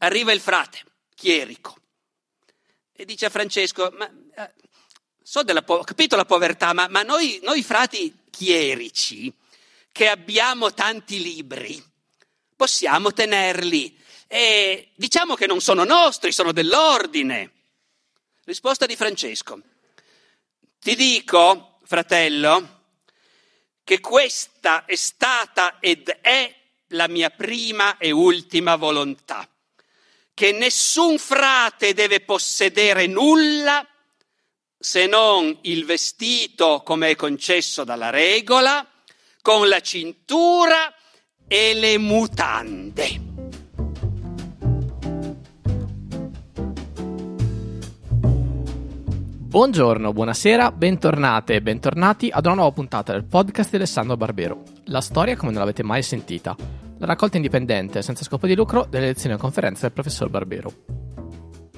arriva il frate, chierico, e dice a Francesco, ma, eh, so po- capito la povertà, ma, ma noi, noi frati chierici, che abbiamo tanti libri, possiamo tenerli. E diciamo che non sono nostri, sono dell'ordine. Risposta di Francesco. Ti dico, fratello, che questa è stata ed è la mia prima e ultima volontà, che nessun frate deve possedere nulla se non il vestito come è concesso dalla regola, con la cintura e le mutande. Buongiorno, buonasera, bentornate e bentornati ad una nuova puntata del podcast di Alessandro Barbero. La storia come non l'avete mai sentita. La raccolta indipendente, senza scopo di lucro, delle lezioni e conferenze del professor Barbero.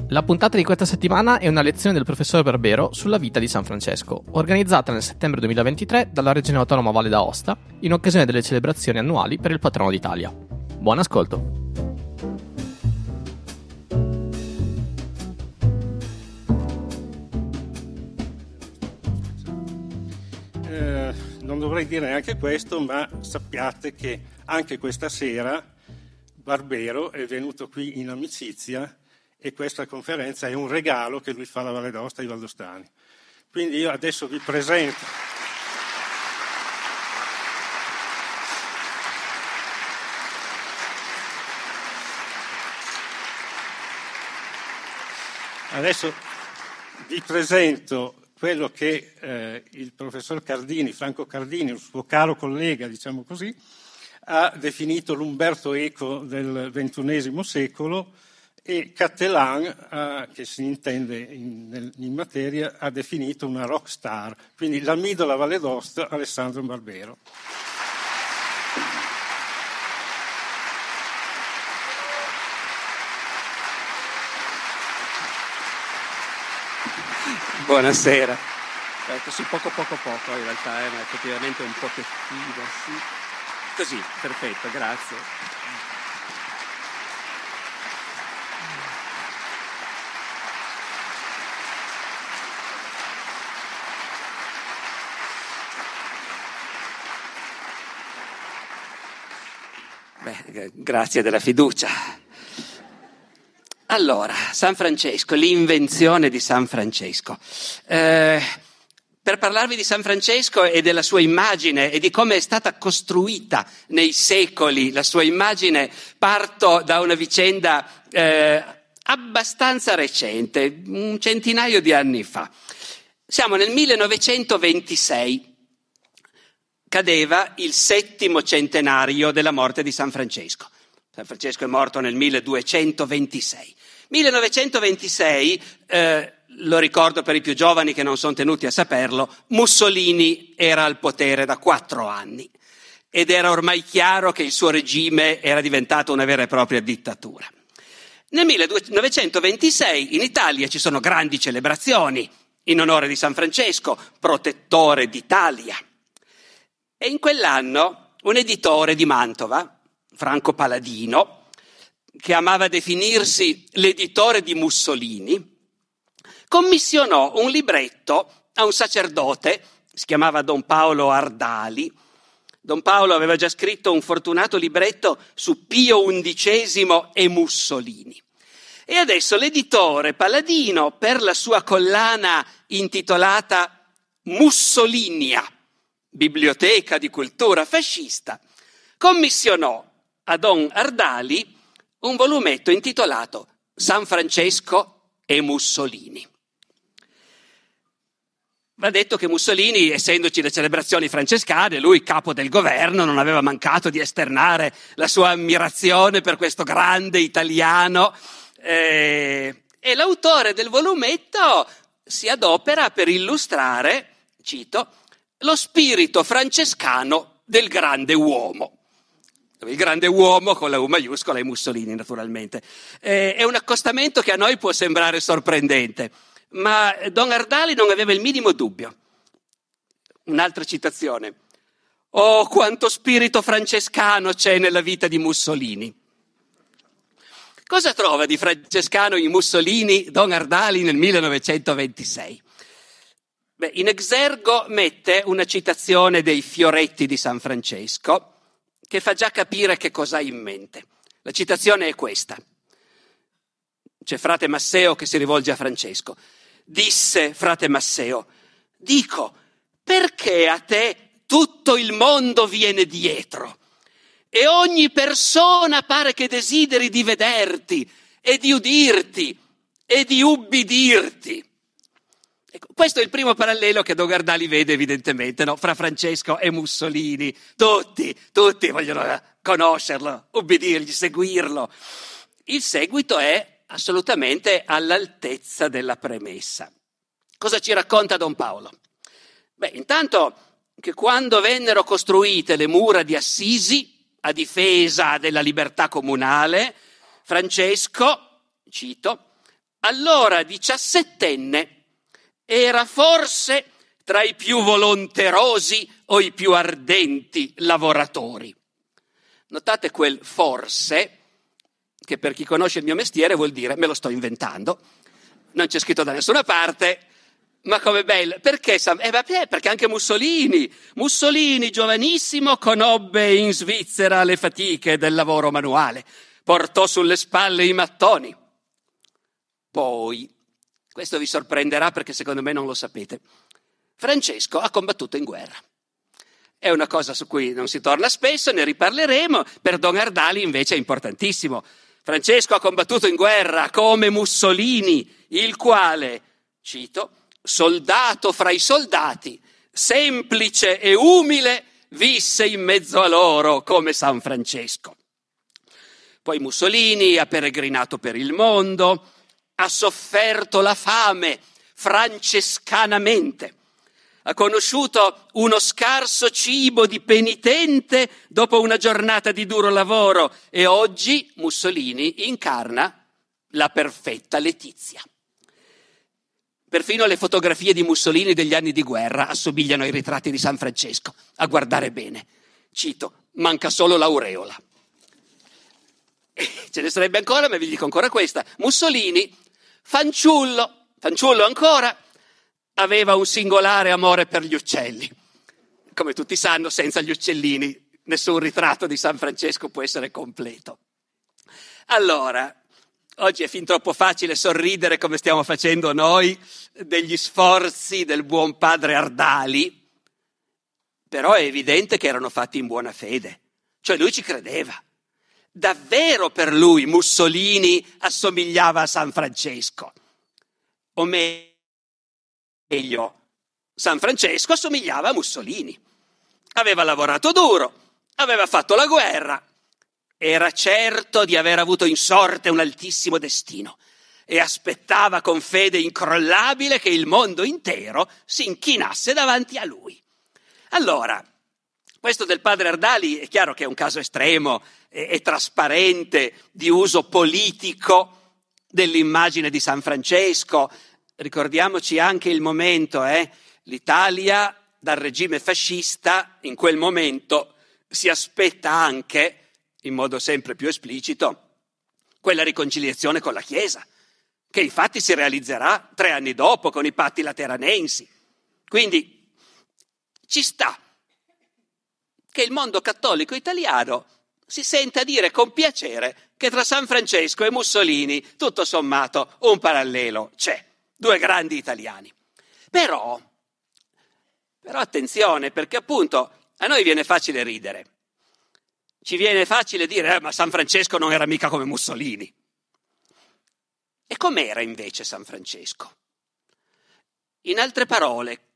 La puntata di questa settimana è una lezione del professor Barbero sulla vita di San Francesco, organizzata nel settembre 2023 dalla Regione Autonoma Valle d'Aosta in occasione delle celebrazioni annuali per il patrono d'Italia. Buon ascolto! Non dovrei dire neanche questo, ma sappiate che anche questa sera Barbero è venuto qui in amicizia e questa conferenza è un regalo che lui fa alla Valle d'Aosta ai Valdostani. Quindi io adesso vi presento. Adesso vi presento quello che eh, il professor Cardini, Franco Cardini, un suo caro collega, diciamo così, ha definito l'Umberto Eco del XXI secolo e Cattelan, eh, che si intende in, in, materia, ha definito una rock star, quindi l'amidola Valle d'Osta Alessandro Barbero. Buonasera. Ecco, sì, poco poco poco in realtà, eh, ma effettivamente un pochettino, sì. Così, perfetto, grazie. Beh, grazie della fiducia. Allora, San Francesco, l'invenzione di San Francesco. Eh, per parlarvi di San Francesco e della sua immagine e di come è stata costruita nei secoli la sua immagine, parto da una vicenda eh, abbastanza recente, un centinaio di anni fa. Siamo nel 1926 cadeva il settimo centenario della morte di San Francesco. San Francesco è morto nel 1226. 1926, eh, lo ricordo per i più giovani che non sono tenuti a saperlo, Mussolini era al potere da quattro anni ed era ormai chiaro che il suo regime era diventato una vera e propria dittatura. Nel 1926 in Italia ci sono grandi celebrazioni in onore di San Francesco, protettore d'Italia. E in quell'anno un editore di Mantova, Franco Paladino, che amava definirsi l'editore di Mussolini, commissionò un libretto a un sacerdote, si chiamava Don Paolo Ardali. Don Paolo aveva già scritto un fortunato libretto su Pio XI e Mussolini. E adesso l'editore Paladino, per la sua collana intitolata Mussolinia, biblioteca di cultura fascista, commissionò a Don Ardali un volumetto intitolato San Francesco e Mussolini. Va detto che Mussolini, essendoci le celebrazioni francescane, lui capo del governo, non aveva mancato di esternare la sua ammirazione per questo grande italiano eh, e l'autore del volumetto si adopera per illustrare, cito, lo spirito francescano del grande uomo. Il grande uomo con la U maiuscola è Mussolini, naturalmente. Eh, è un accostamento che a noi può sembrare sorprendente, ma Don Ardali non aveva il minimo dubbio. Un'altra citazione. Oh, quanto spirito francescano c'è nella vita di Mussolini. Cosa trova di francescano in Mussolini Don Ardali nel 1926? Beh, in exergo mette una citazione dei fioretti di San Francesco che fa già capire che cosa ha in mente. La citazione è questa. C'è frate Masseo che si rivolge a Francesco. Disse frate Masseo, dico, perché a te tutto il mondo viene dietro? E ogni persona pare che desideri di vederti e di udirti e di ubbidirti. Questo è il primo parallelo che Don Gardali vede evidentemente no? fra Francesco e Mussolini. Tutti, tutti vogliono eh, conoscerlo, ubbidirgli, seguirlo. Il seguito è assolutamente all'altezza della premessa. Cosa ci racconta Don Paolo? Beh, intanto che quando vennero costruite le mura di Assisi, a difesa della libertà comunale, Francesco, cito, allora diciassettenne, era forse tra i più volonterosi o i più ardenti lavoratori. Notate quel forse, che per chi conosce il mio mestiere vuol dire me lo sto inventando, non c'è scritto da nessuna parte, ma come bello, perché? Eh, perché anche Mussolini, Mussolini giovanissimo conobbe in Svizzera le fatiche del lavoro manuale, portò sulle spalle i mattoni. Poi, questo vi sorprenderà perché secondo me non lo sapete, Francesco ha combattuto in guerra. È una cosa su cui non si torna spesso, ne riparleremo, per Don Ardali invece è importantissimo. Francesco ha combattuto in guerra come Mussolini, il quale, cito, soldato fra i soldati, semplice e umile, visse in mezzo a loro come San Francesco. Poi Mussolini ha peregrinato per il mondo, ha sofferto la fame francescanamente, ha conosciuto uno scarso cibo di penitente dopo una giornata di duro lavoro e oggi Mussolini incarna la perfetta letizia. Perfino le fotografie di Mussolini degli anni di guerra assomigliano ai ritratti di San Francesco. A guardare bene. Cito, manca solo l'aureola. Ce ne sarebbe ancora, ma vi dico ancora questa. Mussolini, fanciullo, fanciullo ancora, aveva un singolare amore per gli uccelli. Come tutti sanno, senza gli uccellini nessun ritratto di San Francesco può essere completo. Allora, Oggi è fin troppo facile sorridere come stiamo facendo noi degli sforzi del buon padre Ardali, però è evidente che erano fatti in buona fede, cioè lui ci credeva. Davvero per lui Mussolini assomigliava a San Francesco, o meglio, San Francesco assomigliava a Mussolini. Aveva lavorato duro, aveva fatto la guerra, era certo di aver avuto in sorte un altissimo destino e aspettava con fede incrollabile che il mondo intero si inchinasse davanti a lui. Allora, questo del padre Ardali è chiaro che è un caso estremo e, trasparente di uso politico dell'immagine di San Francesco. Ricordiamoci anche il momento, eh? l'Italia dal regime fascista in quel momento si aspetta anche in modo sempre più esplicito quella riconciliazione con la Chiesa, che infatti si realizzerà tre anni dopo con i patti lateranensi. Quindi ci sta che il mondo cattolico italiano si senta dire con piacere che tra San Francesco e Mussolini, tutto sommato, un parallelo c'è, due grandi italiani. Però, però attenzione, perché appunto a noi viene facile ridere. Ci viene facile dire, eh, ma San Francesco non era mica come Mussolini. E com'era invece San Francesco? In altre parole,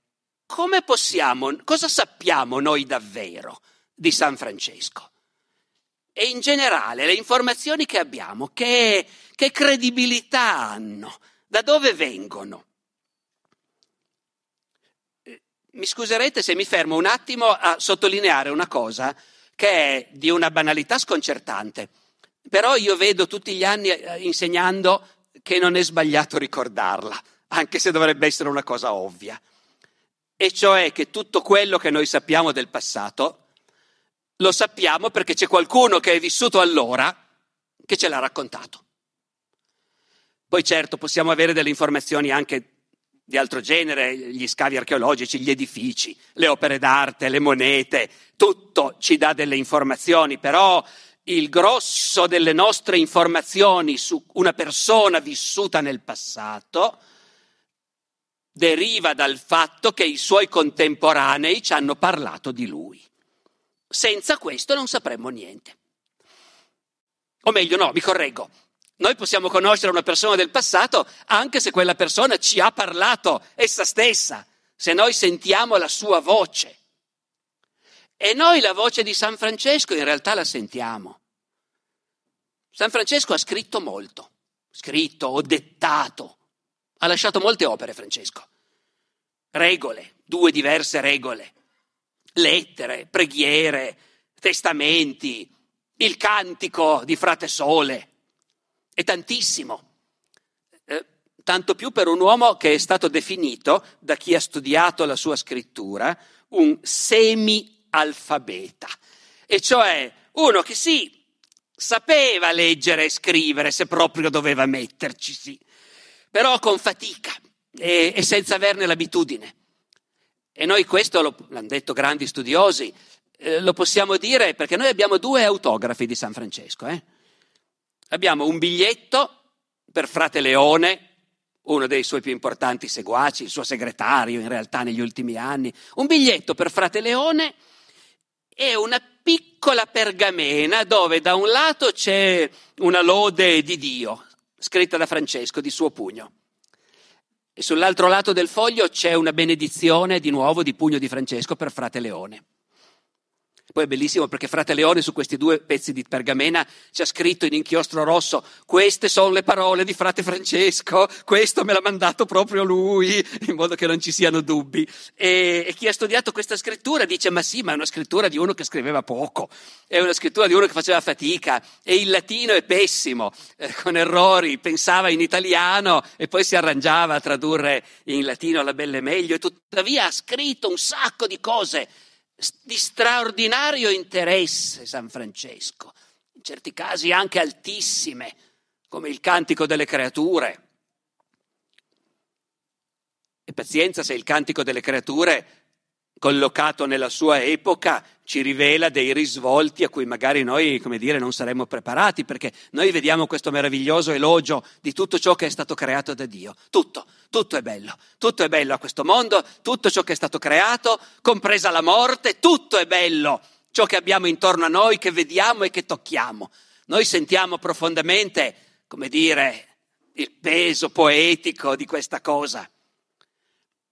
come possiamo, cosa sappiamo noi davvero di San Francesco? E in generale le informazioni che abbiamo, che, che credibilità hanno? Da dove vengono? Eh, mi scuserete se mi fermo un attimo a sottolineare una cosa che è di una banalità sconcertante. Però io vedo tutti gli anni eh, insegnando che non è sbagliato ricordarla, anche se dovrebbe essere una cosa ovvia. E cioè che tutto quello che noi sappiamo del passato lo sappiamo perché c'è qualcuno che è vissuto allora che ce l'ha raccontato. Poi certo possiamo avere delle informazioni anche di altro genere, gli scavi archeologici, gli edifici, le opere d'arte, le monete, tutto ci dà delle informazioni, però il grosso delle nostre informazioni su una persona vissuta nel passato deriva dal fatto che i suoi contemporanei ci hanno parlato di lui. Senza questo non sapremmo niente. O meglio, no, mi correggo. Noi possiamo conoscere una persona del passato anche se quella persona ci ha parlato essa stessa, se noi sentiamo la sua voce. E noi la voce di San Francesco in realtà la sentiamo. San Francesco ha scritto molto, scritto o dettato, ha lasciato molte opere Francesco, regole, due diverse regole, lettere, preghiere, testamenti, il cantico di Frate Sole, è tantissimo. Eh, tanto più per un uomo che è stato definito, da chi ha studiato la sua scrittura, un semi-alfabeta. E cioè uno che sì, sapeva leggere e scrivere se proprio doveva metterci, sì, però con fatica e, e senza averne l'abitudine. E noi questo, lo, l'hanno detto grandi studiosi, eh, lo possiamo dire perché noi abbiamo due autografi di San Francesco. Eh? Abbiamo un biglietto per frate Leone, uno dei suoi più importanti seguaci, il suo segretario in realtà negli ultimi anni, un biglietto per frate Leone e una piccola pergamena dove da un lato c'è una lode di Dio, scritta da Francesco di suo pugno, e sull'altro lato del foglio c'è una benedizione di nuovo di pugno di Francesco per frate Leone. Poi è bellissimo perché Frate Leone su questi due pezzi di pergamena ci ha scritto in inchiostro rosso, queste sono le parole di Frate Francesco, questo me l'ha mandato proprio lui, in modo che non ci siano dubbi. E, e chi ha studiato questa scrittura dice, ma sì, ma è una scrittura di uno che scriveva poco, è una scrittura di uno che faceva fatica, e il latino è pessimo, eh, con errori, pensava in italiano e poi si arrangiava a tradurre in latino la belle meglio, e tuttavia ha scritto un sacco di cose di straordinario interesse San Francesco, in certi casi anche altissime, come il cantico delle creature. E pazienza se il cantico delle creature, collocato nella sua epoca, ci rivela dei risvolti a cui magari noi, come dire, non saremmo preparati, perché noi vediamo questo meraviglioso elogio di tutto ciò che è stato creato da Dio. Tutto, tutto è bello, tutto è bello a questo mondo, tutto ciò che è stato creato, compresa la morte, tutto è bello, ciò che abbiamo intorno a noi, che vediamo e che tocchiamo. Noi sentiamo profondamente, come dire, il peso poetico di questa cosa.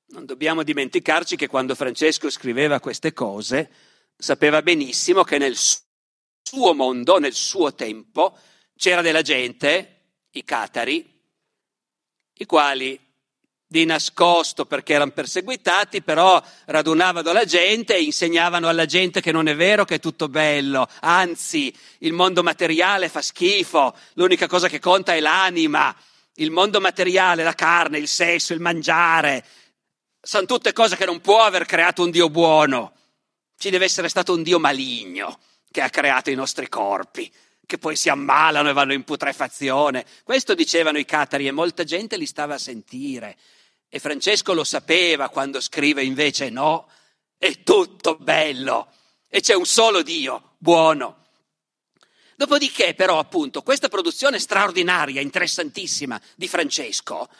Non dobbiamo dimenticarci che quando Francesco scriveva queste cose, sapeva benissimo che nel suo mondo, nel suo tempo, c'era della gente, i catari, i quali di nascosto perché erano perseguitati, però radunavano la gente e insegnavano alla gente che non è vero che è tutto bello, anzi il mondo materiale fa schifo, l'unica cosa che conta è l'anima, il mondo materiale, la carne, il sesso, il mangiare, sono tutte cose che non può aver creato un Dio buono. Ci deve essere stato un Dio maligno che ha creato i nostri corpi, che poi si ammalano e vanno in putrefazione. Questo dicevano i catari e molta gente li stava a sentire. E Francesco lo sapeva quando scrive invece no, è tutto bello e c'è un solo Dio, buono. Dopodiché però appunto questa produzione straordinaria, interessantissima di Francesco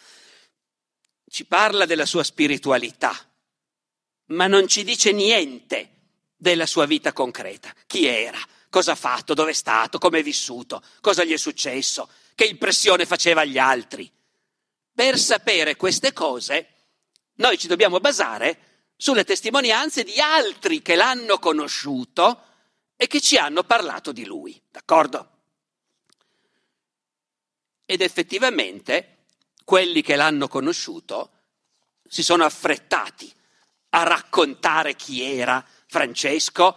ci parla della sua spiritualità, ma non ci dice niente della sua vita concreta. Chi era? Cosa ha fatto? Dove è stato? Come è vissuto? Cosa gli è successo? Che impressione faceva agli altri? Per sapere queste cose, noi ci dobbiamo basare sulle testimonianze di altri che l'hanno conosciuto e che ci hanno parlato di lui, d'accordo? Ed effettivamente quelli che l'hanno conosciuto si sono affrettati a raccontare chi era Francesco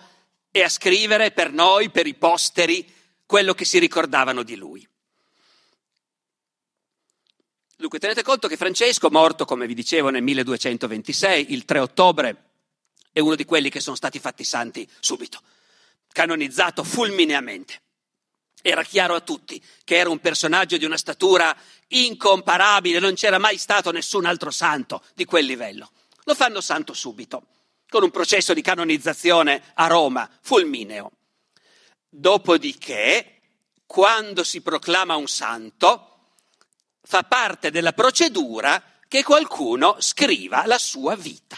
e a scrivere per noi, per i posteri, quello che si ricordavano di lui. Dunque tenete conto che Francesco, morto come vi dicevo nel 1226, il 3 ottobre, è uno di quelli che sono stati fatti santi subito, canonizzato fulmineamente. Era chiaro a tutti che era un personaggio di una statura incomparabile, non c'era mai stato nessun altro santo di quel livello. Lo fanno santo subito, con un processo di canonizzazione a Roma, fulmineo. Dopodiché, quando si proclama un santo, fa parte della procedura che qualcuno scriva la sua vita.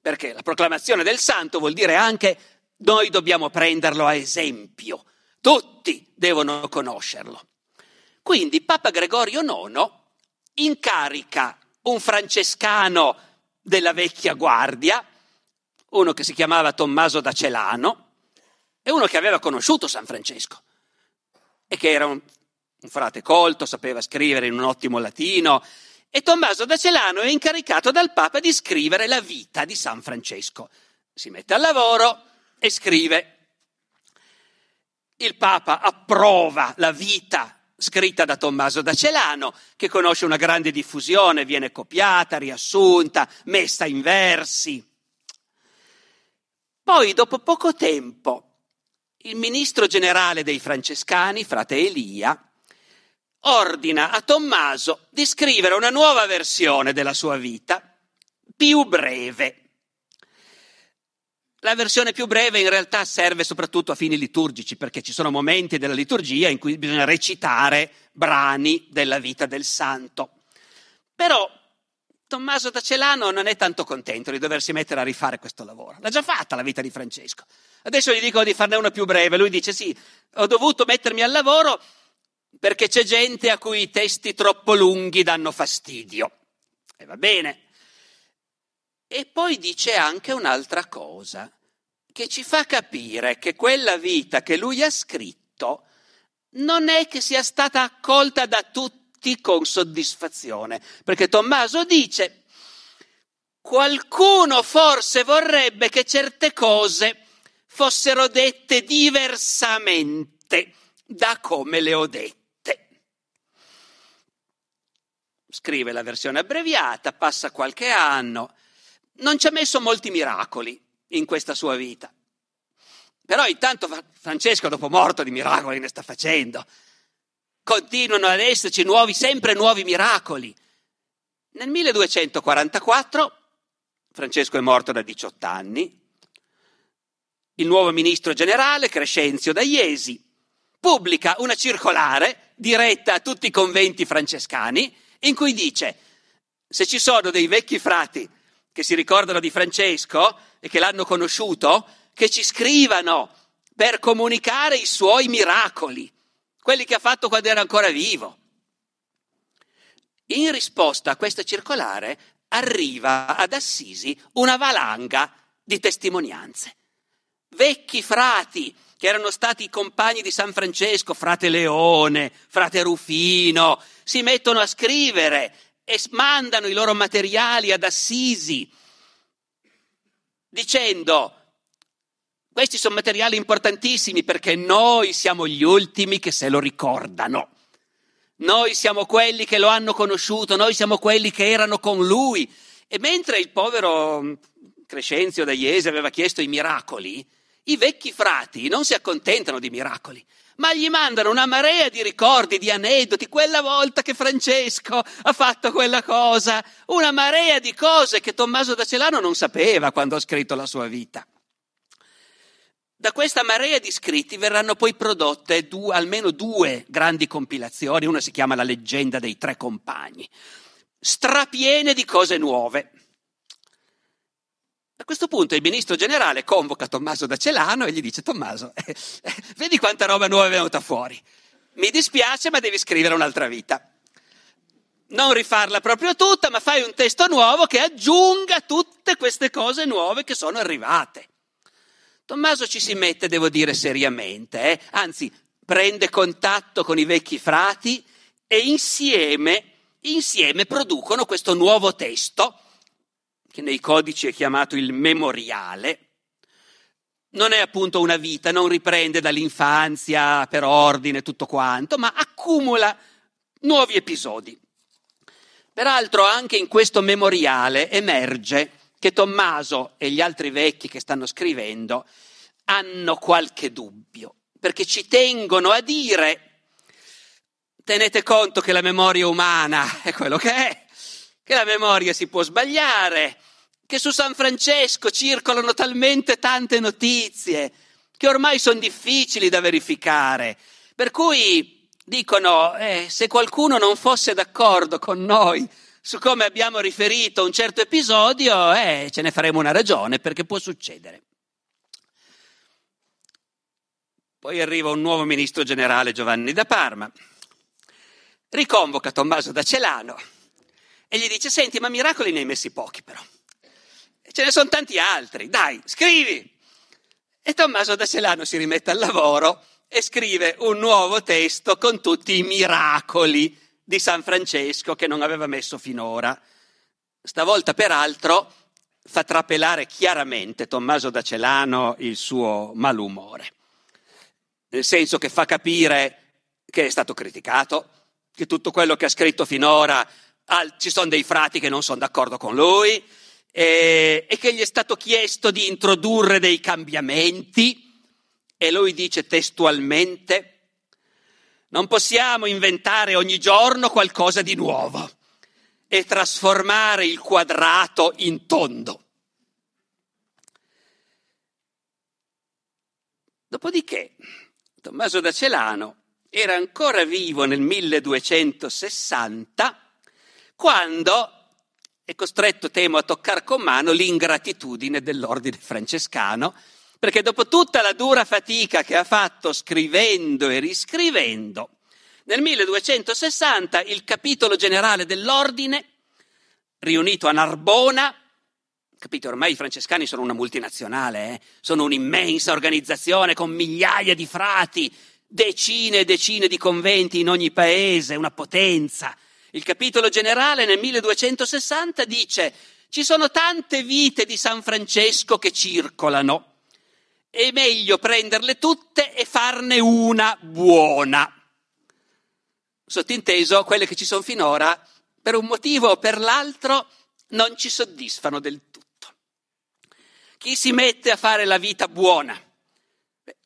Perché la proclamazione del santo vuol dire anche noi dobbiamo prenderlo a esempio, tutti devono conoscerlo. Quindi Papa Gregorio IX incarica un francescano della vecchia guardia, uno che si chiamava Tommaso da Celano, e uno che aveva conosciuto San Francesco e che era un un frate colto, sapeva scrivere in un ottimo latino, e Tommaso da Celano è incaricato dal Papa di scrivere la vita di San Francesco. Si mette al lavoro e scrive. Il Papa approva la vita scritta da Tommaso da Celano, che conosce una grande diffusione, viene copiata, riassunta, messa in versi. Poi, dopo poco tempo, il ministro generale dei francescani, frate Elia, ordina a Tommaso di scrivere una nuova versione della sua vita, più breve. La versione più breve in realtà serve soprattutto a fini liturgici, perché ci sono momenti della liturgia in cui bisogna recitare brani della vita del santo. Però Tommaso da Celano non è tanto contento di doversi mettere a rifare questo lavoro. L'ha già fatta la vita di Francesco. Adesso gli dico di farne una più breve. Lui dice sì, ho dovuto mettermi al lavoro perché c'è gente a cui i testi troppo lunghi danno fastidio. E va bene. E poi dice anche un'altra cosa, che ci fa capire che quella vita che lui ha scritto non è che sia stata accolta da tutti con soddisfazione, perché Tommaso dice, qualcuno forse vorrebbe che certe cose fossero dette diversamente da come le ho dette scrive la versione abbreviata, passa qualche anno, non ci ha messo molti miracoli in questa sua vita. Però intanto Francesco, dopo morto, di miracoli ne sta facendo. Continuano ad esserci nuovi, sempre nuovi miracoli. Nel 1244 Francesco è morto da 18 anni. Il nuovo ministro generale, Crescenzio da Iesi, pubblica una circolare diretta a tutti i conventi francescani in cui dice, se ci sono dei vecchi frati che si ricordano di Francesco e che l'hanno conosciuto, che ci scrivano per comunicare i suoi miracoli, quelli che ha fatto quando era ancora vivo. In risposta a questa circolare arriva ad Assisi una valanga di testimonianze. Vecchi frati che erano stati compagni di San Francesco, frate Leone, frate Rufino, si mettono a scrivere e mandano i loro materiali ad Assisi, dicendo questi sono materiali importantissimi perché noi siamo gli ultimi che se lo ricordano. Noi siamo quelli che lo hanno conosciuto, noi siamo quelli che erano con lui. E mentre il povero Crescenzio da Iese aveva chiesto i miracoli, i vecchi frati non si accontentano di miracoli, ma gli mandano una marea di ricordi, di aneddoti, quella volta che Francesco ha fatto quella cosa, una marea di cose che Tommaso da Celano non sapeva quando ha scritto la sua vita. Da questa marea di scritti verranno poi prodotte due, almeno due grandi compilazioni, una si chiama La leggenda dei tre compagni, strapiene di cose nuove. A questo punto il ministro generale convoca Tommaso da Celano e gli dice Tommaso, eh, eh, vedi quanta roba nuova è venuta fuori. Mi dispiace ma devi scrivere un'altra vita. Non rifarla proprio tutta, ma fai un testo nuovo che aggiunga tutte queste cose nuove che sono arrivate. Tommaso ci si mette, devo dire, seriamente, eh? anzi prende contatto con i vecchi frati e insieme, insieme producono questo nuovo testo che nei codici è chiamato il memoriale, non è appunto una vita, non riprende dall'infanzia per ordine tutto quanto, ma accumula nuovi episodi. Peraltro anche in questo memoriale emerge che Tommaso e gli altri vecchi che stanno scrivendo hanno qualche dubbio, perché ci tengono a dire, tenete conto che la memoria umana è quello che è, che la memoria si può sbagliare, che su San Francesco circolano talmente tante notizie che ormai sono difficili da verificare. Per cui dicono, eh, se qualcuno non fosse d'accordo con noi su come abbiamo riferito un certo episodio, eh, ce ne faremo una ragione, perché può succedere. Poi arriva un nuovo ministro generale Giovanni da Parma, riconvoca Tommaso da Celano e gli dice, senti, ma miracoli ne hai messi pochi però. Ce ne sono tanti altri, dai, scrivi. E Tommaso da Celano si rimette al lavoro e scrive un nuovo testo con tutti i miracoli di San Francesco che non aveva messo finora. Stavolta, peraltro, fa trapelare chiaramente Tommaso da Celano il suo malumore, nel senso che fa capire che è stato criticato, che tutto quello che ha scritto finora ci sono dei frati che non sono d'accordo con lui e, e che gli è stato chiesto di introdurre dei cambiamenti e lui dice testualmente non possiamo inventare ogni giorno qualcosa di nuovo e trasformare il quadrato in tondo. Dopodiché, Tommaso da Celano era ancora vivo nel 1260 quando è costretto, temo, a toccare con mano l'ingratitudine dell'ordine francescano perché dopo tutta la dura fatica che ha fatto scrivendo e riscrivendo, nel 1260 il capitolo generale dell'ordine, riunito a Narbona, capite, ormai i francescani sono una multinazionale, eh? sono un'immensa organizzazione con migliaia di frati, decine e decine di conventi in ogni paese, una potenza. Il capitolo generale nel 1260 dice ci sono tante vite di San Francesco che circolano è meglio prenderle tutte e farne una buona. Sottinteso, quelle che ci sono finora, per un motivo o per l'altro, non ci soddisfano del tutto. Chi si mette a fare la vita buona?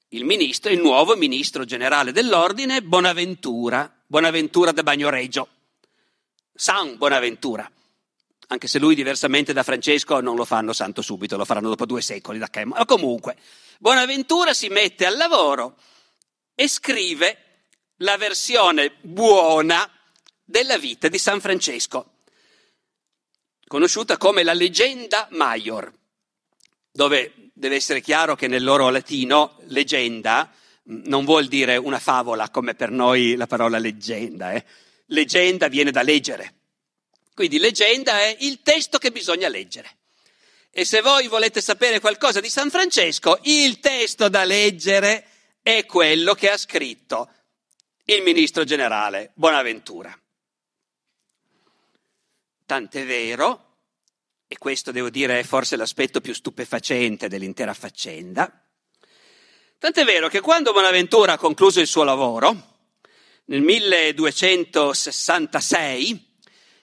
Il ministro, il nuovo ministro generale dell'ordine, Bonaventura, Bonaventura da Bagnoregio, San Bonaventura anche se lui diversamente da Francesco non lo fanno santo subito, lo faranno dopo due secoli da che, ma comunque Bonaventura si mette al lavoro e scrive la versione buona della vita di San Francesco, conosciuta come la leggenda Maior, dove deve essere chiaro che nel loro latino leggenda non vuol dire una favola come per noi la parola leggenda, eh? leggenda viene da leggere. Quindi leggenda è il testo che bisogna leggere. E se voi volete sapere qualcosa di San Francesco, il testo da leggere è quello che ha scritto il ministro generale Bonaventura. Tant'è vero, e questo devo dire è forse l'aspetto più stupefacente dell'intera faccenda, tant'è vero che quando Bonaventura ha concluso il suo lavoro, nel 1266,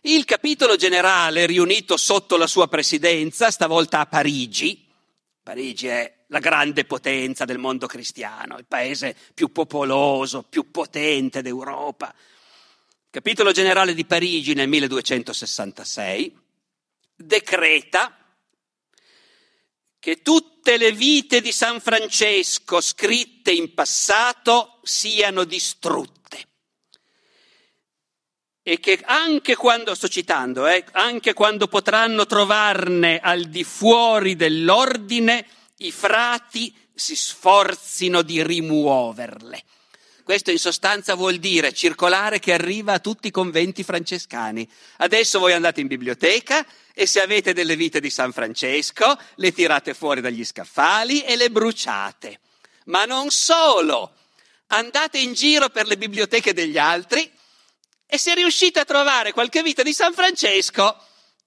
il capitolo generale riunito sotto la sua presidenza, stavolta a Parigi, Parigi è la grande potenza del mondo cristiano, il paese più popoloso, più potente d'Europa. Capitolo generale di Parigi nel 1266 decreta che tutte le vite di San Francesco scritte in passato siano distrutte e che anche quando, sto citando, eh, anche quando potranno trovarne al di fuori dell'ordine, i frati si sforzino di rimuoverle. Questo in sostanza vuol dire circolare che arriva a tutti i conventi francescani. Adesso voi andate in biblioteca e se avete delle vite di San Francesco le tirate fuori dagli scaffali e le bruciate. Ma non solo, andate in giro per le biblioteche degli altri e se riuscite a trovare qualche vita di San Francesco,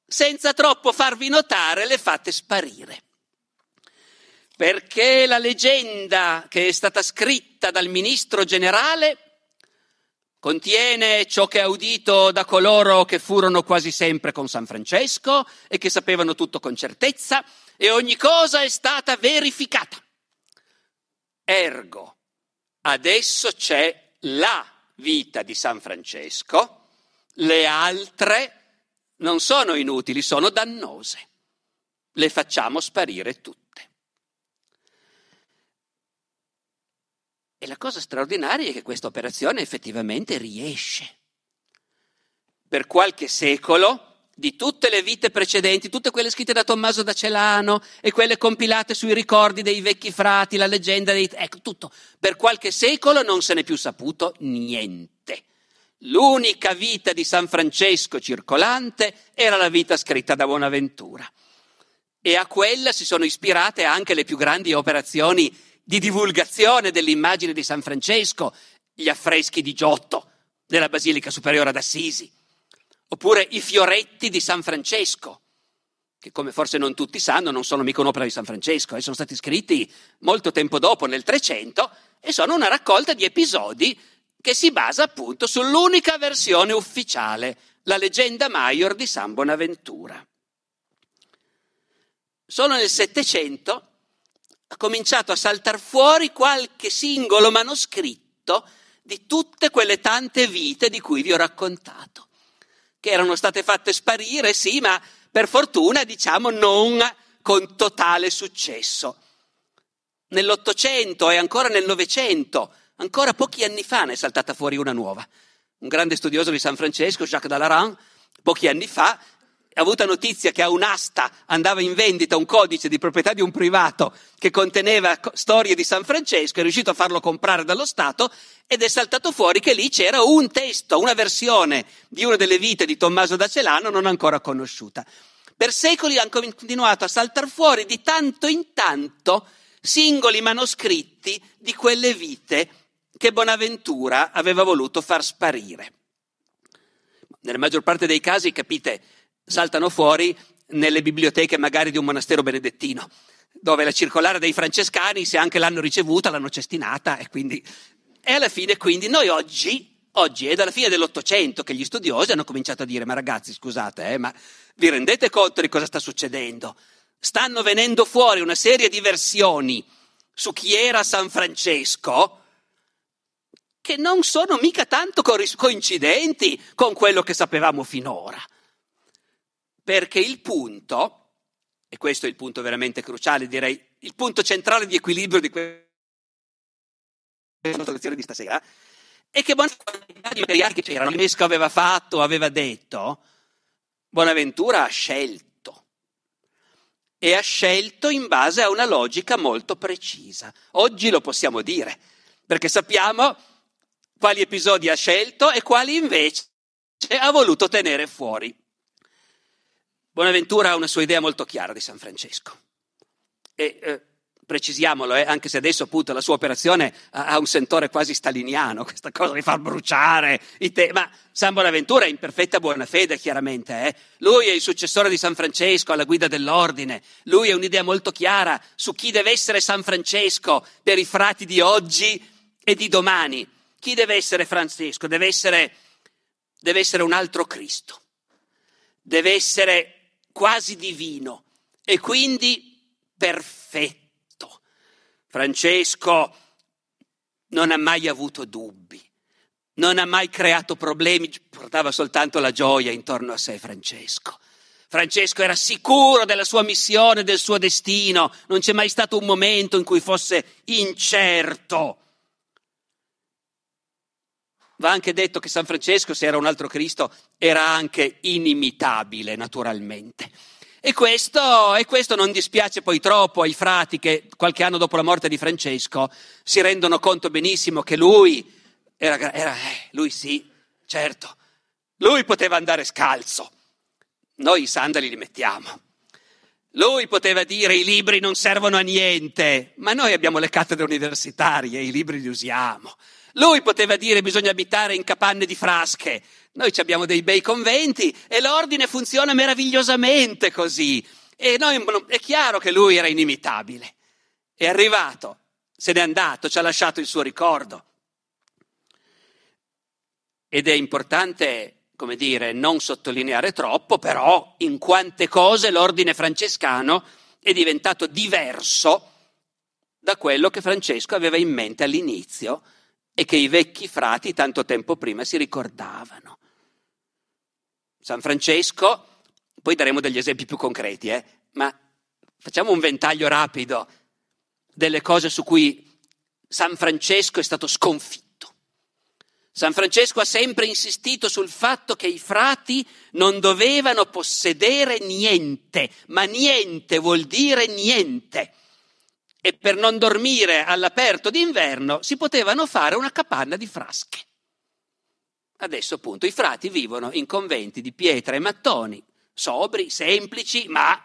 senza troppo farvi notare, le fate sparire. Perché la leggenda che è stata scritta dal ministro generale contiene ciò che ha udito da coloro che furono quasi sempre con San Francesco e che sapevano tutto con certezza e ogni cosa è stata verificata. Ergo, adesso c'è la vita di San Francesco, le altre non sono inutili, sono dannose. Le facciamo sparire tutte. E la cosa straordinaria è che questa operazione effettivamente riesce. Per qualche secolo, di tutte le vite precedenti, tutte quelle scritte da Tommaso da Celano e quelle compilate sui ricordi dei vecchi frati, la leggenda dei... Ecco, tutto. Per qualche secolo non se n'è più saputo niente. L'unica vita di San Francesco circolante era la vita scritta da Bonaventura. E a quella si sono ispirate anche le più grandi operazioni di divulgazione dell'immagine di San Francesco, gli affreschi di Giotto della Basilica Superiore ad Assisi, oppure i fioretti di San Francesco, che come forse non tutti sanno non sono mica un'opera di San Francesco, eh, sono stati scritti molto tempo dopo, nel 300, e sono una raccolta di episodi che si basa appunto sull'unica versione ufficiale, la leggenda Maior di San Bonaventura. Solo nel Settecento ha cominciato a saltare fuori qualche singolo manoscritto di tutte quelle tante vite di cui vi ho raccontato, che erano state fatte sparire, sì, ma per fortuna, diciamo, non con totale successo. Nell'Ottocento e ancora nel Novecento, ancora pochi anni fa ne è saltata fuori una nuova. Un grande studioso di San Francesco, Jacques Dallaran, pochi anni fa ha avuto notizia che a un'asta andava in vendita un codice di proprietà di un privato che conteneva storie di San Francesco, è riuscito a farlo comprare dallo Stato ed è saltato fuori che lì c'era un testo, una versione di una delle vite di Tommaso da Celano non ancora conosciuta. Per secoli hanno continuato a saltare fuori di tanto in tanto singoli manoscritti di quelle vite che Bonaventura aveva voluto far sparire. Nella maggior parte dei casi, capite, saltano fuori nelle biblioteche magari di un monastero benedettino, dove la circolare dei francescani, se anche l'hanno ricevuta, l'hanno cestinata e quindi... E alla fine, quindi, noi oggi, oggi è dalla fine dell'Ottocento che gli studiosi hanno cominciato a dire, ma ragazzi, scusate, eh, ma vi rendete conto di cosa sta succedendo? Stanno venendo fuori una serie di versioni su chi era San Francesco, che non sono mica tanto coincidenti con quello che sapevamo finora perché il punto, e questo è il punto veramente cruciale, direi, il punto centrale di equilibrio di questa lezione di stasera, è che Bonaventura, i materiali che c'erano, Mesco aveva fatto, aveva detto, Bonaventura ha scelto. E ha scelto in base a una logica molto precisa. Oggi lo possiamo dire, perché sappiamo quali episodi ha scelto e quali invece ha voluto tenere fuori. Bonaventura ha una sua idea molto chiara di San Francesco. E eh, precisiamolo, eh, anche se adesso appunto la sua operazione ha, ha, un sentore quasi staliniano, questa cosa di far bruciare i te- ma San Bonaventura è in perfetta buona fede, chiaramente. Eh. Lui è il successore di San Francesco alla guida dell'ordine. Lui ha un'idea molto chiara su chi deve essere San Francesco per i frati di oggi e di domani. Chi deve essere Francesco? Deve essere, deve essere un altro Cristo. Deve essere quasi divino e quindi perfetto. Francesco non ha mai avuto dubbi, non ha mai creato problemi, portava soltanto la gioia intorno a sé Francesco. Francesco era sicuro della sua missione, del suo destino, non c'è mai stato un momento in cui fosse incerto. Va anche detto che San Francesco, se era un altro Cristo, era anche inimitabile naturalmente. E questo, e questo, non dispiace poi troppo ai frati che qualche anno dopo la morte di Francesco si rendono conto benissimo che lui era, era eh, lui sì, certo, lui poteva andare scalzo. Noi i sandali li mettiamo. Lui poteva dire i libri non servono a niente, ma noi abbiamo le cattedre universitarie, i libri li usiamo. Lui poteva dire bisogna abitare in capanne di frasche. Noi abbiamo dei bei conventi e l'ordine funziona meravigliosamente così. E noi, è chiaro che lui era inimitabile. È arrivato, se n'è andato, ci ha lasciato il suo ricordo. Ed è importante, come dire, non sottolineare troppo, però in quante cose l'ordine francescano è diventato diverso da quello che Francesco aveva in mente all'inizio e che i vecchi frati tanto tempo prima si ricordavano. San Francesco, poi daremo degli esempi più concreti, eh, ma facciamo un ventaglio rapido delle cose su cui San Francesco è stato sconfitto. San Francesco ha sempre insistito sul fatto che i frati non dovevano possedere niente, ma niente vuol dire niente. E per non dormire all'aperto d'inverno si potevano fare una capanna di frasche. Adesso appunto i frati vivono in conventi di pietra e mattoni, sobri, semplici, ma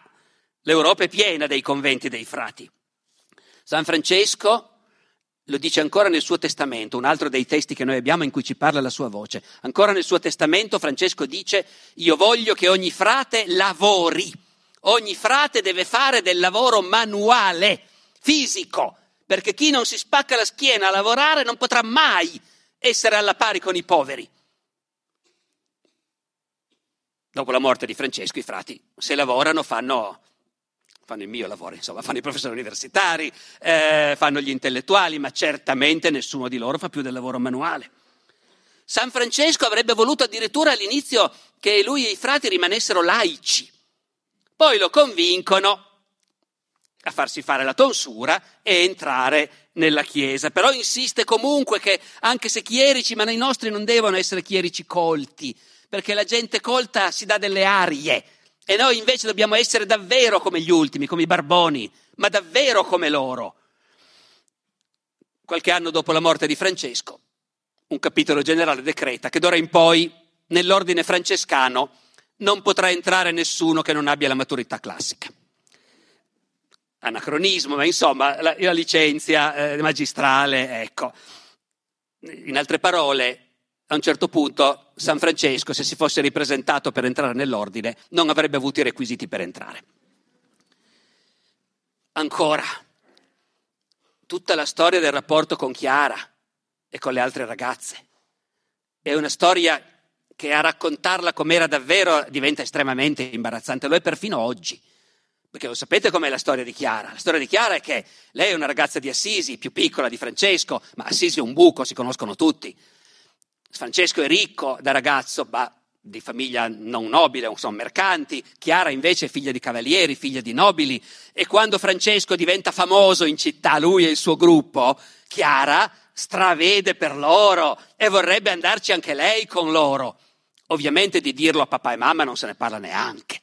l'Europa è piena dei conventi dei frati. San Francesco lo dice ancora nel suo testamento, un altro dei testi che noi abbiamo in cui ci parla la sua voce. Ancora nel suo testamento Francesco dice, io voglio che ogni frate lavori, ogni frate deve fare del lavoro manuale, fisico, perché chi non si spacca la schiena a lavorare non potrà mai essere alla pari con i poveri. Dopo la morte di Francesco i frati, se lavorano, fanno fanno il mio lavoro, insomma, fanno i professori universitari, eh, fanno gli intellettuali, ma certamente nessuno di loro fa più del lavoro manuale. San Francesco avrebbe voluto addirittura all'inizio che lui e i frati rimanessero laici, poi lo convincono a farsi fare la tonsura e entrare nella Chiesa, però insiste comunque che anche se chierici, ma i nostri non devono essere chierici colti, perché la gente colta si dà delle arie, e noi invece dobbiamo essere davvero come gli ultimi, come i barboni, ma davvero come loro. Qualche anno dopo la morte di Francesco, un capitolo generale decreta che d'ora in poi, nell'ordine francescano, non potrà entrare nessuno che non abbia la maturità classica. Anacronismo, ma insomma, la, la licenzia eh, magistrale, ecco. In altre parole, a un certo punto San Francesco, se si fosse ripresentato per entrare nell'ordine, non avrebbe avuto i requisiti per entrare. Ancora, tutta la storia del rapporto con Chiara e con le altre ragazze. È una storia che a raccontarla com'era davvero diventa estremamente imbarazzante, lo è perfino oggi. Perché lo sapete com'è la storia di Chiara? La storia di Chiara è che lei è una ragazza di Assisi, più piccola di Francesco, ma Assisi è un buco, si conoscono tutti. Francesco è ricco da ragazzo, ma di famiglia non nobile, sono mercanti, Chiara invece è figlia di cavalieri, figlia di nobili, e quando Francesco diventa famoso in città, lui e il suo gruppo, Chiara stravede per loro e vorrebbe andarci anche lei con loro. Ovviamente di dirlo a papà e mamma non se ne parla neanche,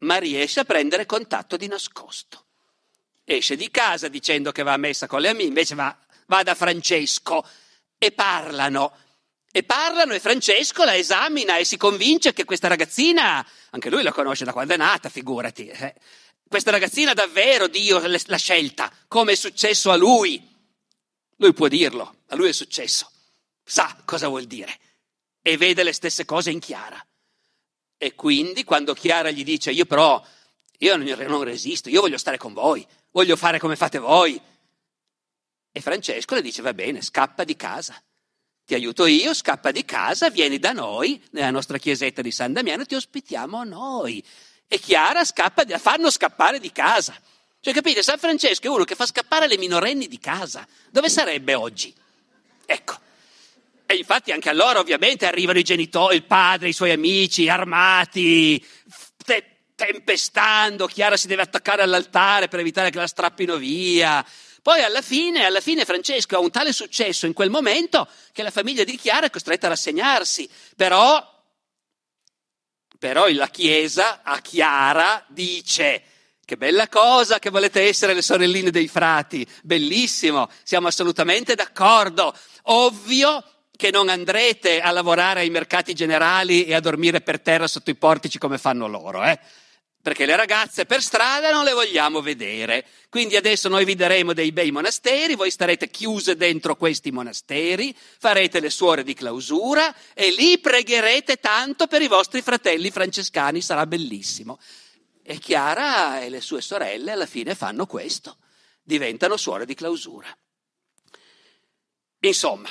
ma riesce a prendere contatto di nascosto. Esce di casa dicendo che va a messa con le amiche, invece va, va da Francesco e parlano e parlano e Francesco la esamina e si convince che questa ragazzina, anche lui la conosce da quando è nata, figurati, eh, questa ragazzina davvero Dio l'ha scelta, come è successo a lui. Lui può dirlo, a lui è successo, sa cosa vuol dire e vede le stesse cose in Chiara. E quindi quando Chiara gli dice io però, io non resisto, io voglio stare con voi, voglio fare come fate voi. E Francesco le dice va bene, scappa di casa ti aiuto io, scappa di casa, vieni da noi, nella nostra chiesetta di San Damiano, ti ospitiamo noi. E Chiara scappa, la fanno scappare di casa. Cioè, capite, San Francesco è uno che fa scappare le minorenni di casa. Dove sarebbe oggi? Ecco. E infatti anche allora ovviamente arrivano i genitori, il padre, i suoi amici, armati, te- tempestando, Chiara si deve attaccare all'altare per evitare che la strappino via. Poi alla fine, alla fine Francesco ha un tale successo in quel momento che la famiglia di Chiara è costretta a rassegnarsi. Però, però la Chiesa a Chiara dice che bella cosa che volete essere le sorelline dei frati, bellissimo, siamo assolutamente d'accordo. Ovvio che non andrete a lavorare ai mercati generali e a dormire per terra sotto i portici come fanno loro, eh? perché le ragazze per strada non le vogliamo vedere. Quindi adesso noi vi daremo dei bei monasteri, voi starete chiuse dentro questi monasteri, farete le suore di clausura e lì pregherete tanto per i vostri fratelli francescani, sarà bellissimo. E Chiara e le sue sorelle alla fine fanno questo, diventano suore di clausura. Insomma,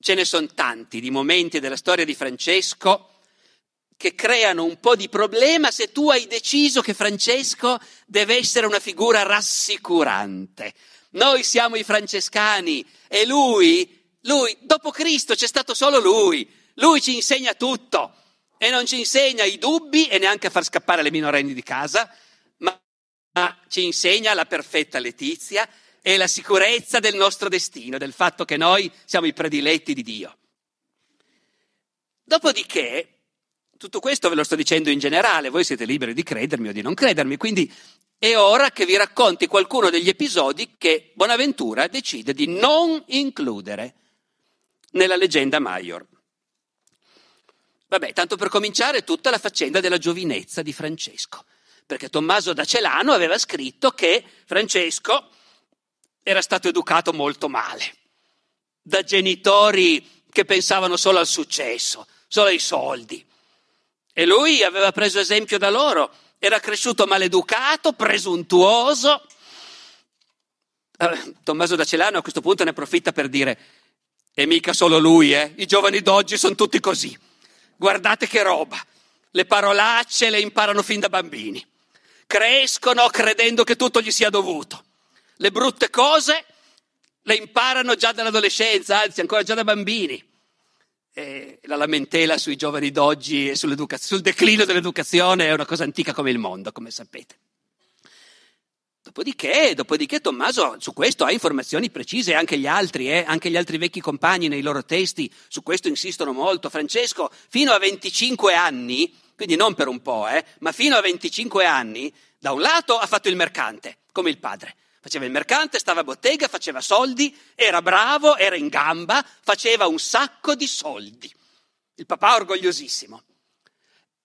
ce ne sono tanti di momenti della storia di Francesco che creano un po' di problema se tu hai deciso che Francesco deve essere una figura rassicurante. Noi siamo i francescani e lui, lui, dopo Cristo c'è stato solo lui. Lui ci insegna tutto e non ci insegna i dubbi e neanche a far scappare le minorenni di casa, ma ci insegna la perfetta letizia e la sicurezza del nostro destino, del fatto che noi siamo i prediletti di Dio. Dopodiché, tutto questo ve lo sto dicendo in generale, voi siete liberi di credermi o di non credermi, quindi è ora che vi racconti qualcuno degli episodi che Bonaventura decide di non includere nella leggenda Maior. Vabbè, tanto per cominciare tutta la faccenda della giovinezza di Francesco, perché Tommaso da Celano aveva scritto che Francesco era stato educato molto male, da genitori che pensavano solo al successo, solo ai soldi. E lui aveva preso esempio da loro, era cresciuto maleducato, presuntuoso. Tommaso da Celano a questo punto ne approfitta per dire, e mica solo lui, eh? i giovani d'oggi sono tutti così. Guardate che roba, le parolacce le imparano fin da bambini, crescono credendo che tutto gli sia dovuto le brutte cose le imparano già dall'adolescenza, anzi ancora già da bambini. E la lamentela sui giovani d'oggi e sul declino dell'educazione è una cosa antica come il mondo, come sapete. Dopodiché, dopodiché Tommaso su questo ha informazioni precise, anche gli altri, eh? anche gli altri vecchi compagni nei loro testi su questo insistono molto. Francesco, fino a 25 anni, quindi non per un po', eh, ma fino a 25 anni, da un lato ha fatto il mercante, come il padre, Faceva il mercante, stava a bottega, faceva soldi, era bravo, era in gamba, faceva un sacco di soldi. Il papà orgogliosissimo.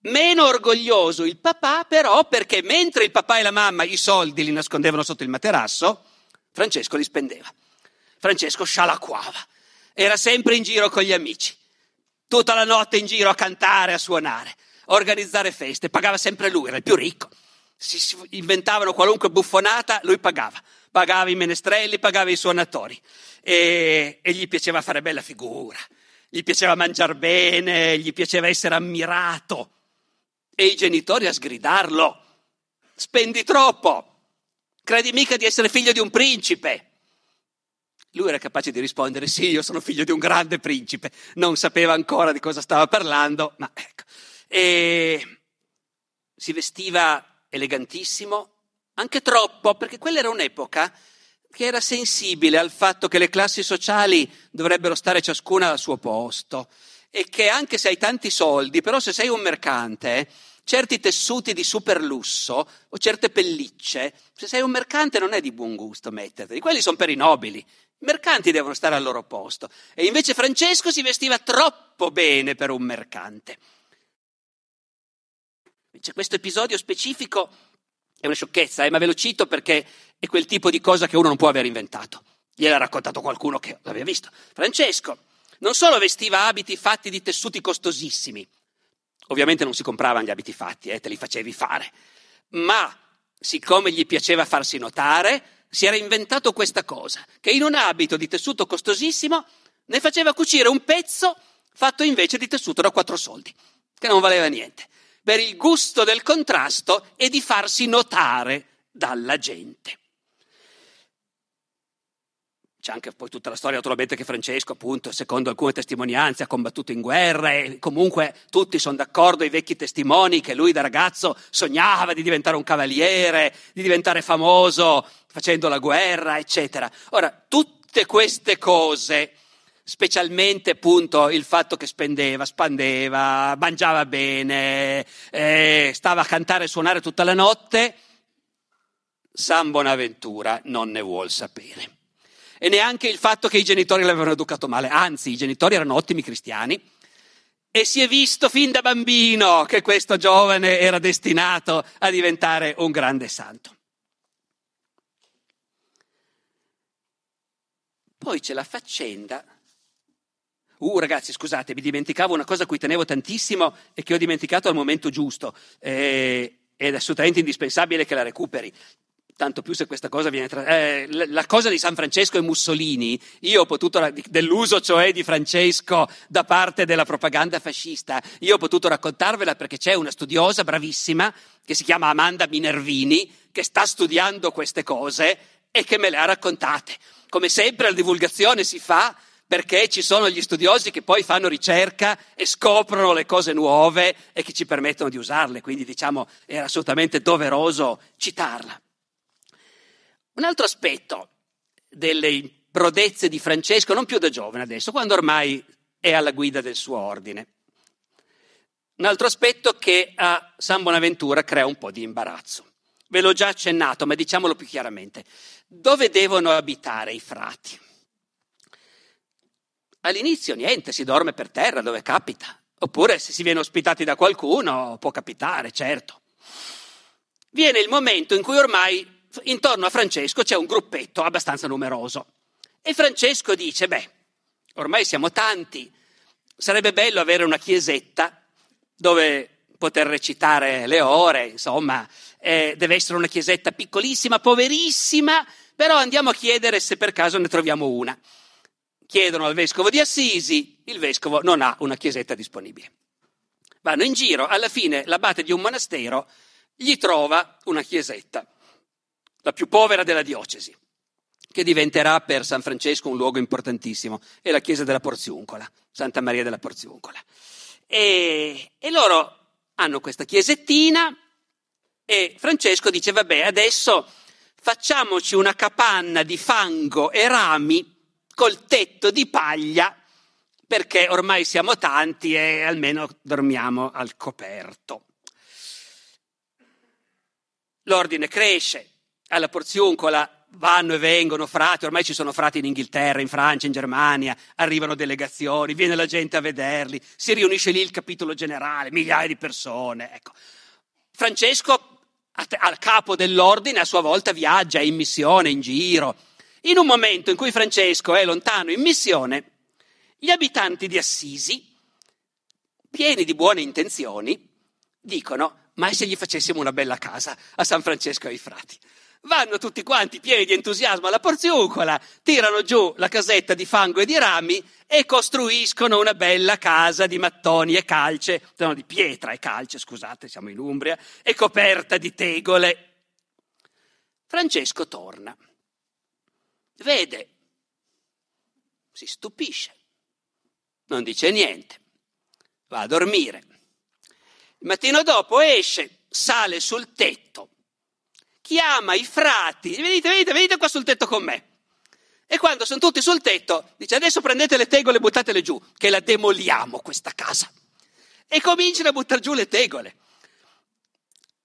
Meno orgoglioso il papà però perché mentre il papà e la mamma i soldi li nascondevano sotto il materasso, Francesco li spendeva. Francesco scialacquava, era sempre in giro con gli amici, tutta la notte in giro a cantare, a suonare, a organizzare feste, pagava sempre lui, era il più ricco si inventavano qualunque buffonata, lui pagava. Pagava i menestrelli, pagava i suonatori e, e gli piaceva fare bella figura, gli piaceva mangiare bene, gli piaceva essere ammirato e i genitori a sgridarlo. Spendi troppo, credi mica di essere figlio di un principe. Lui era capace di rispondere sì, io sono figlio di un grande principe, non sapeva ancora di cosa stava parlando, ma ecco. E si vestiva elegantissimo, anche troppo, perché quella era un'epoca che era sensibile al fatto che le classi sociali dovrebbero stare ciascuna al suo posto e che anche se hai tanti soldi, però se sei un mercante, certi tessuti di super lusso o certe pellicce, se sei un mercante non è di buon gusto metterli, quelli sono per i nobili. I mercanti devono stare al loro posto. E invece Francesco si vestiva troppo bene per un mercante. C'è questo episodio specifico, è una sciocchezza, eh, ma ve lo cito perché è quel tipo di cosa che uno non può aver inventato. Gliel'ha raccontato qualcuno che l'aveva visto. Francesco non solo vestiva abiti fatti di tessuti costosissimi, ovviamente non si compravano gli abiti fatti, eh, te li facevi fare, ma siccome gli piaceva farsi notare, si era inventato questa cosa, che in un abito di tessuto costosissimo ne faceva cucire un pezzo fatto invece di tessuto da quattro soldi, che non valeva niente per il gusto del contrasto e di farsi notare dalla gente. C'è anche poi tutta la storia naturalmente che Francesco, appunto, secondo alcune testimonianze, ha combattuto in guerra e comunque tutti sono d'accordo, i vecchi testimoni, che lui da ragazzo sognava di diventare un cavaliere, di diventare famoso facendo la guerra, eccetera. Ora, tutte queste cose specialmente appunto il fatto che spendeva, spandeva, mangiava bene, eh, stava a cantare e suonare tutta la notte, San Bonaventura non ne vuol sapere. E neanche il fatto che i genitori l'avevano educato male, anzi i genitori erano ottimi cristiani e si è visto fin da bambino che questo giovane era destinato a diventare un grande santo. Poi c'è la faccenda Uh, ragazzi, scusate, mi dimenticavo una cosa a cui tenevo tantissimo e che ho dimenticato al momento giusto. Eh, ed è assolutamente indispensabile che la recuperi. Tanto più se questa cosa viene tra... eh, la cosa di San Francesco e Mussolini, io ho potuto, dell'uso cioè di Francesco da parte della propaganda fascista, io ho potuto raccontarvela perché c'è una studiosa bravissima che si chiama Amanda Minervini che sta studiando queste cose e che me le ha raccontate. Come sempre la divulgazione si fa perché ci sono gli studiosi che poi fanno ricerca e scoprono le cose nuove e che ci permettono di usarle, quindi diciamo era assolutamente doveroso citarla. Un altro aspetto delle prodezze di Francesco, non più da giovane adesso, quando ormai è alla guida del suo ordine. Un altro aspetto che a San Bonaventura crea un po' di imbarazzo. Ve l'ho già accennato, ma diciamolo più chiaramente. Dove devono abitare i frati? All'inizio niente, si dorme per terra dove capita. Oppure se si viene ospitati da qualcuno può capitare, certo. Viene il momento in cui ormai intorno a Francesco c'è un gruppetto abbastanza numeroso. E Francesco dice, beh, ormai siamo tanti, sarebbe bello avere una chiesetta dove poter recitare le ore, insomma, eh, deve essere una chiesetta piccolissima, poverissima, però andiamo a chiedere se per caso ne troviamo una. Chiedono al vescovo di Assisi, il vescovo non ha una chiesetta disponibile. Vanno in giro, alla fine l'abate di un monastero gli trova una chiesetta, la più povera della diocesi, che diventerà per San Francesco un luogo importantissimo, è la chiesa della Porziuncola, Santa Maria della Porziuncola. E, e loro hanno questa chiesettina e Francesco dice, vabbè, adesso facciamoci una capanna di fango e rami col tetto di paglia, perché ormai siamo tanti e almeno dormiamo al coperto. L'ordine cresce, alla Porziuncola vanno e vengono frati, ormai ci sono frati in Inghilterra, in Francia, in Germania, arrivano delegazioni, viene la gente a vederli, si riunisce lì il capitolo generale, migliaia di persone. Ecco. Francesco, al capo dell'ordine, a sua volta viaggia in missione, in giro. In un momento in cui Francesco è lontano in missione, gli abitanti di Assisi, pieni di buone intenzioni, dicono, ma se gli facessimo una bella casa a San Francesco ai frati? vanno tutti quanti pieni di entusiasmo alla porziuncola, tirano giù la casetta di fango e di rami e costruiscono una bella casa di mattoni e calce, no, di pietra e calce, scusate, siamo in Umbria, e coperta di tegole. Francesco torna, vede, si stupisce, non dice niente, va a dormire. Il mattino dopo esce, sale sul tetto, chiama i frati, venite, venite, venite qua sul tetto con me. E quando sono tutti sul tetto, dice adesso prendete le tegole e buttatele giù, che la demoliamo questa casa. E cominciano a buttare giù le tegole.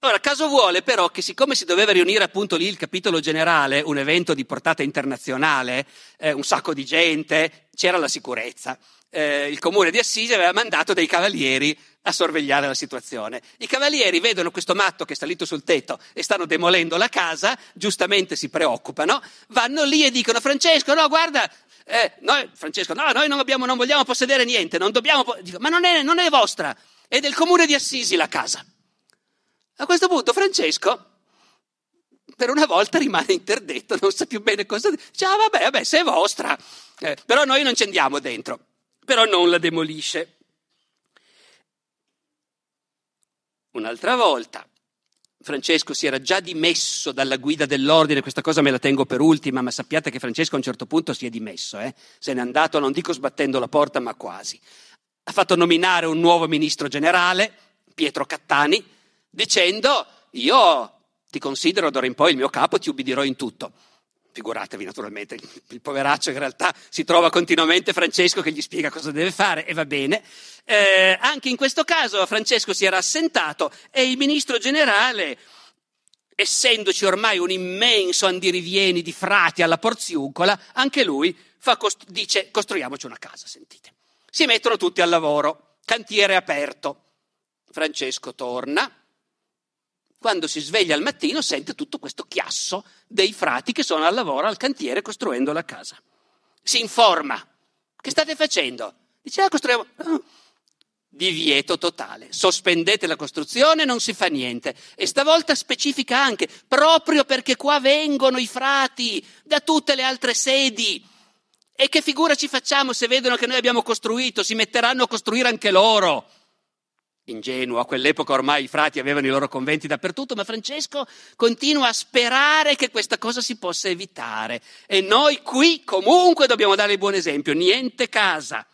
Ora, caso vuole però che siccome si doveva riunire appunto lì il capitolo generale, un evento di portata internazionale, eh, un sacco di gente, c'era la sicurezza. Eh, il comune di Assisi aveva mandato dei cavalieri a sorvegliare la situazione. I cavalieri vedono questo matto che è salito sul tetto e stanno demolendo la casa, giustamente si preoccupano, vanno lì e dicono Francesco, no, guarda, eh, noi, Francesco, no, noi non, abbiamo, non vogliamo possedere niente, non dobbiamo, dico, ma non è, non è vostra, è del comune di Assisi la casa. A questo punto Francesco per una volta rimane interdetto, non sa più bene cosa dire. Dice, ah vabbè, vabbè, se è vostra, eh, però noi non ci andiamo dentro, però non la demolisce. Un'altra volta Francesco si era già dimesso dalla guida dell'ordine, questa cosa me la tengo per ultima, ma sappiate che Francesco a un certo punto si è dimesso, eh? se n'è andato, non dico sbattendo la porta, ma quasi. Ha fatto nominare un nuovo ministro generale, Pietro Cattani, dicendo io ti considero d'ora in poi il mio capo, ti ubbidirò in tutto. Figuratevi naturalmente, il, il, poveraccio in realtà si trova continuamente Francesco che gli spiega cosa deve fare e va bene. Eh, anche in questo caso Francesco si era assentato e il ministro generale, essendoci ormai un immenso andirivieni di frati alla porziuncola, anche lui cost- dice costruiamoci una casa, sentite. Si mettono tutti al lavoro, cantiere aperto. Francesco torna, quando si sveglia al mattino sente tutto questo chiasso dei frati che sono al lavoro al cantiere costruendo la casa. Si informa. Che state facendo? Dice, ah, costruiamo. Oh. Divieto totale. Sospendete la costruzione, non si fa niente. E stavolta specifica anche, proprio perché qua vengono i frati da tutte le altre sedi. E che figura ci facciamo se vedono che noi abbiamo costruito? Si metteranno a costruire anche loro. Ingenuo, a quell'epoca ormai i frati avevano i loro conventi dappertutto, ma Francesco continua a sperare che questa cosa si possa evitare. E noi qui comunque dobbiamo dare il buon esempio, niente casa.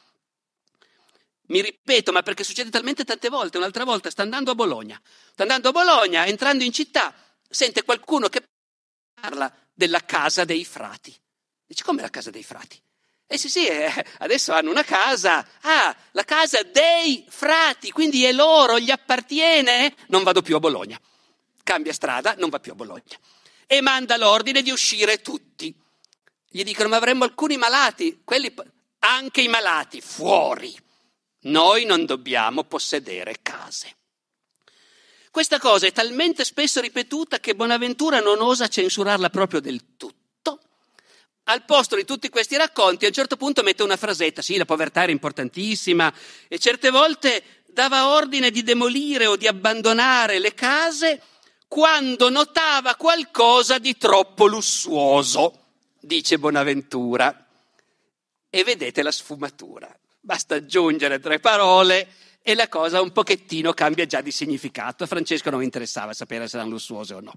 Mi ripeto, ma perché succede talmente tante volte, un'altra volta sta andando a Bologna, sta andando a Bologna, entrando in città, sente qualcuno che parla della casa dei frati. Dice, come la casa dei frati? Eh sì, sì, eh, adesso hanno una casa, ah, la casa dei frati, quindi è loro, gli appartiene, non vado più a Bologna. Cambia strada, non va più a Bologna. E manda l'ordine di uscire tutti. Gli dicono, ma avremmo alcuni malati, quelli, anche i malati, fuori. Noi non dobbiamo possedere case. Questa cosa è talmente spesso ripetuta che Bonaventura non osa censurarla proprio del tutto al posto di tutti questi racconti, a un certo punto mette una frasetta, sì, la povertà era importantissima e certe volte dava ordine di demolire o di abbandonare le case quando notava qualcosa di troppo lussuoso, dice Bonaventura. E vedete la sfumatura. Basta aggiungere tre parole e la cosa un pochettino cambia già di significato. A Francesco non interessava sapere se erano lussuose o no.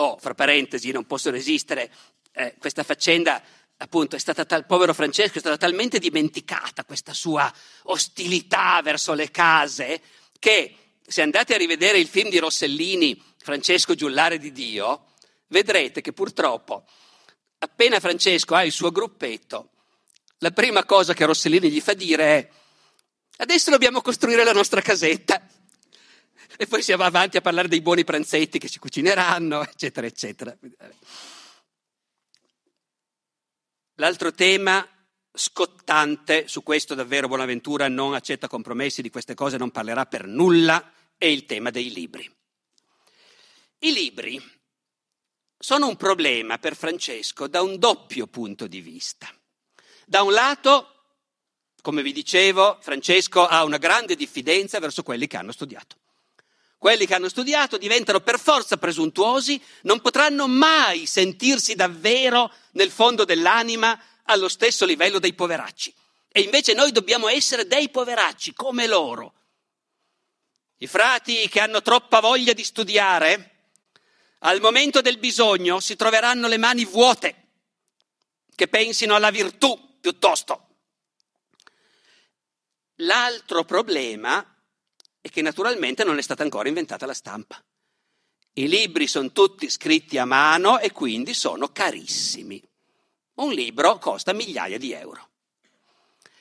Oh, fra parentesi, non posso resistere eh, questa faccenda appunto è stata tal, povero Francesco è stata talmente dimenticata questa sua ostilità verso le case che se andate a rivedere il film di Rossellini Francesco Giullare di Dio vedrete che purtroppo appena Francesco ha il suo gruppetto la prima cosa che Rossellini gli fa dire è adesso dobbiamo costruire la nostra casetta. E poi si va avanti a parlare dei buoni pranzetti che si cucineranno eccetera eccetera L'altro tema scottante, su questo davvero Bonaventura non accetta compromessi, di queste cose non parlerà per nulla, è il tema dei libri. I libri sono un problema per Francesco da un doppio punto di vista. Da un lato, come vi dicevo, Francesco ha una grande diffidenza verso quelli che hanno studiato. Quelli che hanno studiato diventano per forza presuntuosi, non potranno mai sentirsi davvero nel fondo dell'anima allo stesso livello dei poveracci. E invece noi dobbiamo essere dei poveracci come loro. I frati che hanno troppa voglia di studiare, al momento del bisogno si troveranno le mani vuote, che pensino alla virtù piuttosto. L'altro problema e che naturalmente non è stata ancora inventata la stampa. I libri sono tutti scritti a mano e quindi sono carissimi. Un libro costa migliaia di euro.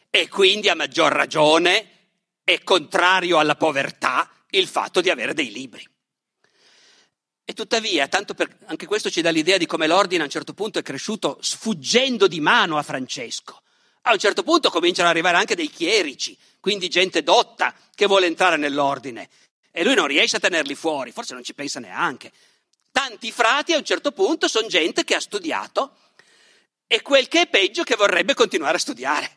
E quindi a maggior ragione è contrario alla povertà il fatto di avere dei libri. E tuttavia, per, anche questo ci dà l'idea di come l'ordine a un certo punto è cresciuto sfuggendo di mano a Francesco. A un certo punto cominciano ad arrivare anche dei chierici, quindi gente dotta che vuole entrare nell'ordine. E lui non riesce a tenerli fuori, forse non ci pensa neanche. Tanti frati a un certo punto sono gente che ha studiato e quel che è peggio che vorrebbe continuare a studiare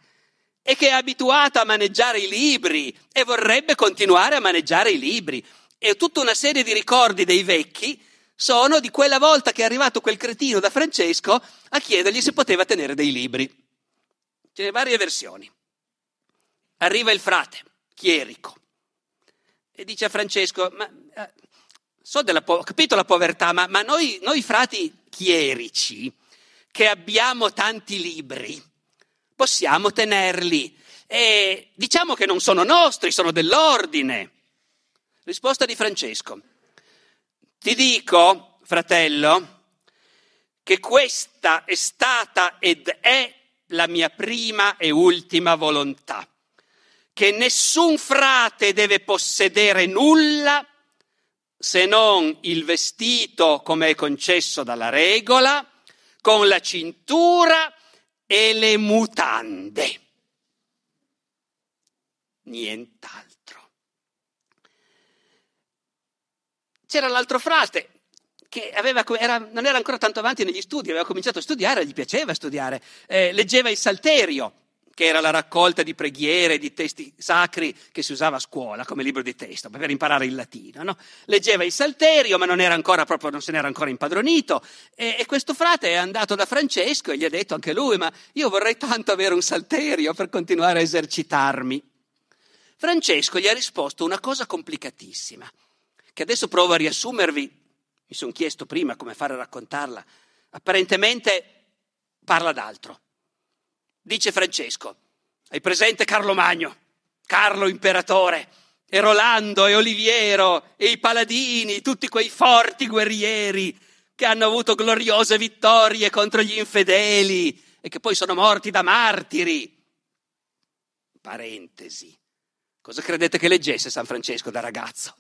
e che è abituata a maneggiare i libri e vorrebbe continuare a maneggiare i libri. E tutta una serie di ricordi dei vecchi sono di quella volta che è arrivato quel cretino da Francesco a chiedergli se poteva tenere dei libri. Ce ne varie versioni. Arriva il frate, chierico, e dice a Francesco, ma, eh, so po- ho capito la povertà, ma, ma noi, noi frati chierici, che abbiamo tanti libri, possiamo tenerli. E diciamo che non sono nostri, sono dell'ordine. Risposta di Francesco. Ti dico, fratello, che questa è stata ed è la mia prima e ultima volontà, che nessun frate deve possedere nulla se non il vestito come è concesso dalla regola, con la cintura e le mutande. Nient'altro. C'era l'altro frate, che aveva, era, non era ancora tanto avanti negli studi, aveva cominciato a studiare, gli piaceva studiare, eh, leggeva il Salterio, che era la raccolta di preghiere, di testi sacri che si usava a scuola come libro di testo per imparare il latino. No? Leggeva il Salterio, ma non, era ancora, proprio, non se n'era ancora impadronito. E, e, questo frate è andato da Francesco e gli ha detto anche lui: Ma io vorrei tanto avere un Salterio per continuare a esercitarmi. Francesco gli ha risposto una cosa complicatissima, che adesso provo a riassumervi, mi sono chiesto prima come fare a raccontarla, apparentemente parla d'altro. Dice Francesco, hai presente Carlo Magno, Carlo imperatore, e Rolando e Oliviero e i paladini, tutti quei forti guerrieri che hanno avuto gloriose vittorie contro gli infedeli e che poi sono morti da martiri. Parentesi. Cosa credete che leggesse San Francesco da ragazzo?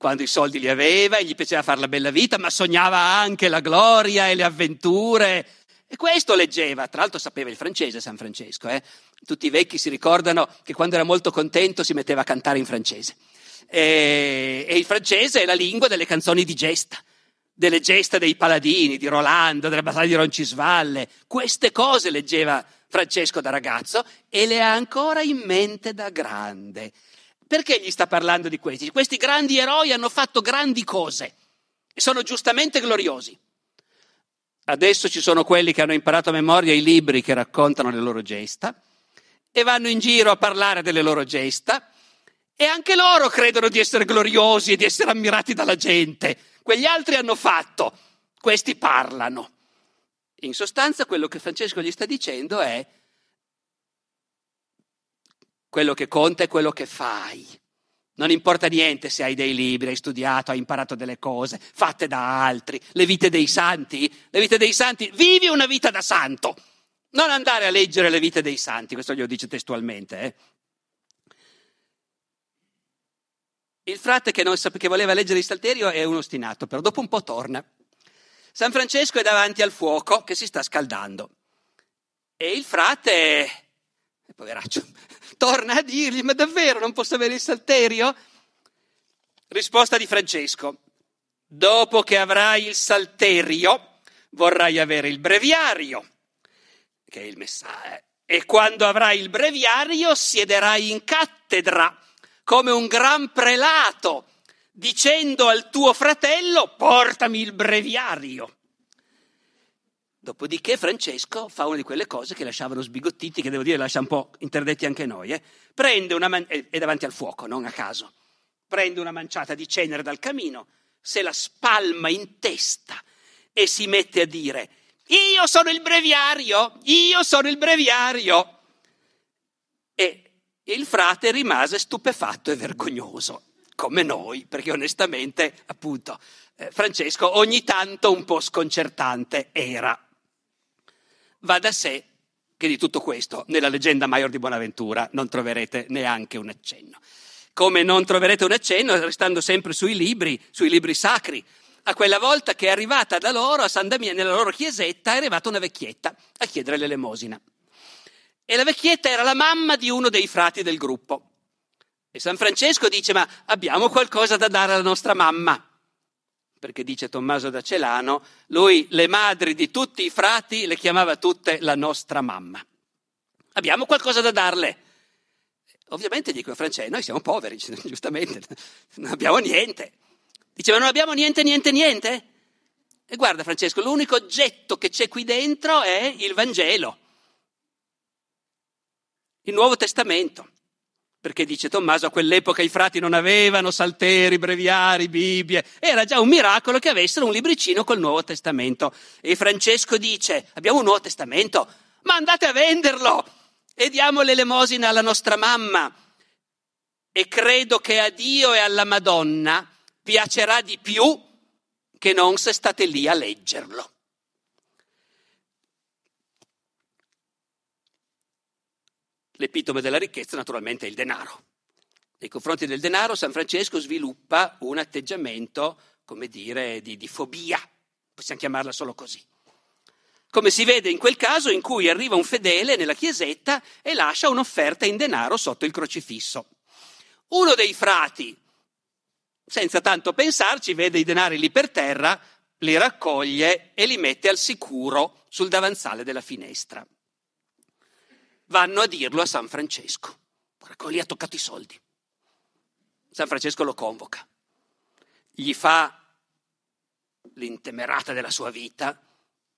Quando i soldi li aveva e gli piaceva fare la bella vita, ma sognava anche la gloria e le avventure. E questo leggeva, tra l'altro sapeva il francese San Francesco, eh? Tutti i vecchi si ricordano che quando era molto contento si metteva a cantare in francese. E, e il francese è la lingua delle canzoni di gesta, delle gesta dei paladini, di Rolando, della battaglia di Roncisvalle. Queste cose leggeva Francesco da ragazzo e le ha ancora in mente da grande. Perché gli sta parlando di questi? Questi grandi eroi hanno fatto grandi cose e sono giustamente gloriosi. Adesso ci sono quelli che hanno imparato a memoria i libri che raccontano le loro gesta e vanno in giro a parlare delle loro gesta e anche loro credono di essere gloriosi e di essere ammirati dalla gente. Quegli altri hanno fatto, questi parlano. In sostanza quello che Francesco gli sta dicendo è quello che conta è quello che fai. Non importa niente se hai dei libri, hai studiato, hai imparato delle cose fatte da altri, le vite dei santi, le vite dei santi, vivi una vita da santo. Non andare a leggere le vite dei santi, questo glielo dice testualmente. Eh? Il frate che, sap- che voleva leggere il Salterio è un ostinato, però dopo un po' torna. San Francesco è davanti al fuoco che si sta scaldando e il frate, poveraccio, torna a dirgli, ma davvero non posso avere il Salterio? Risposta di Francesco, dopo che avrai il Salterio vorrai avere il breviario che è il messaggio. E quando avrai il breviario siederai in cattedra come un gran prelato, dicendo al tuo fratello portami il breviario. Dopodiché Francesco fa una di quelle cose che lasciavano sbigottiti, che devo dire lascia un po' interdetti anche noi. Eh? Prende una man- è davanti al fuoco, non a caso. Prende una manciata di cenere dal camino, se la spalma in testa e si mette a dire io sono il breviario, io sono il breviario. E il frate rimase stupefatto e vergognoso, come noi, perché onestamente, appunto, eh, Francesco ogni tanto un po' sconcertante era. Va da sé che di tutto questo nella leggenda Maior di Bonaventura non troverete neanche un accenno. Come non troverete un accenno, restando sempre sui libri, sui libri sacri, a quella volta che è arrivata da loro, a San Damiano, nella loro chiesetta, è arrivata una vecchietta a chiedere l'elemosina. E la vecchietta era la mamma di uno dei frati del gruppo. E San Francesco dice, ma abbiamo qualcosa da dare alla nostra mamma. Perché dice Tommaso da Celano, lui le madri di tutti i frati le chiamava tutte la nostra mamma. Abbiamo qualcosa da darle. Ovviamente dico a Francesco, noi siamo poveri, giustamente, non abbiamo niente. Diceva non abbiamo niente, niente, niente. E guarda Francesco, l'unico oggetto che c'è qui dentro è il Vangelo, il Nuovo Testamento. Perché dice Tommaso, a quell'epoca i frati non avevano salteri, breviari, Bibbie. Era già un miracolo che avessero un libricino col Nuovo Testamento. E Francesco dice, abbiamo un Nuovo Testamento? Ma andate a venderlo e diamo l'elemosina alla nostra mamma. E credo che a Dio e alla Madonna piacerà di più che non se state lì a leggerlo. L'epitome della ricchezza naturalmente è il denaro. Nei confronti del denaro San Francesco sviluppa un atteggiamento, come dire, di, di fobia, possiamo chiamarla solo così. Come si vede in quel caso in cui arriva un fedele nella chiesetta e lascia un'offerta in denaro sotto il crocifisso. Uno dei frati, senza tanto pensarci, vede i denari lì per terra, li raccoglie e li mette al sicuro sul davanzale della finestra. Vanno a dirlo a San Francesco. Guarda, lì ha toccato i soldi. San Francesco lo convoca, gli fa l'intemerata della sua vita,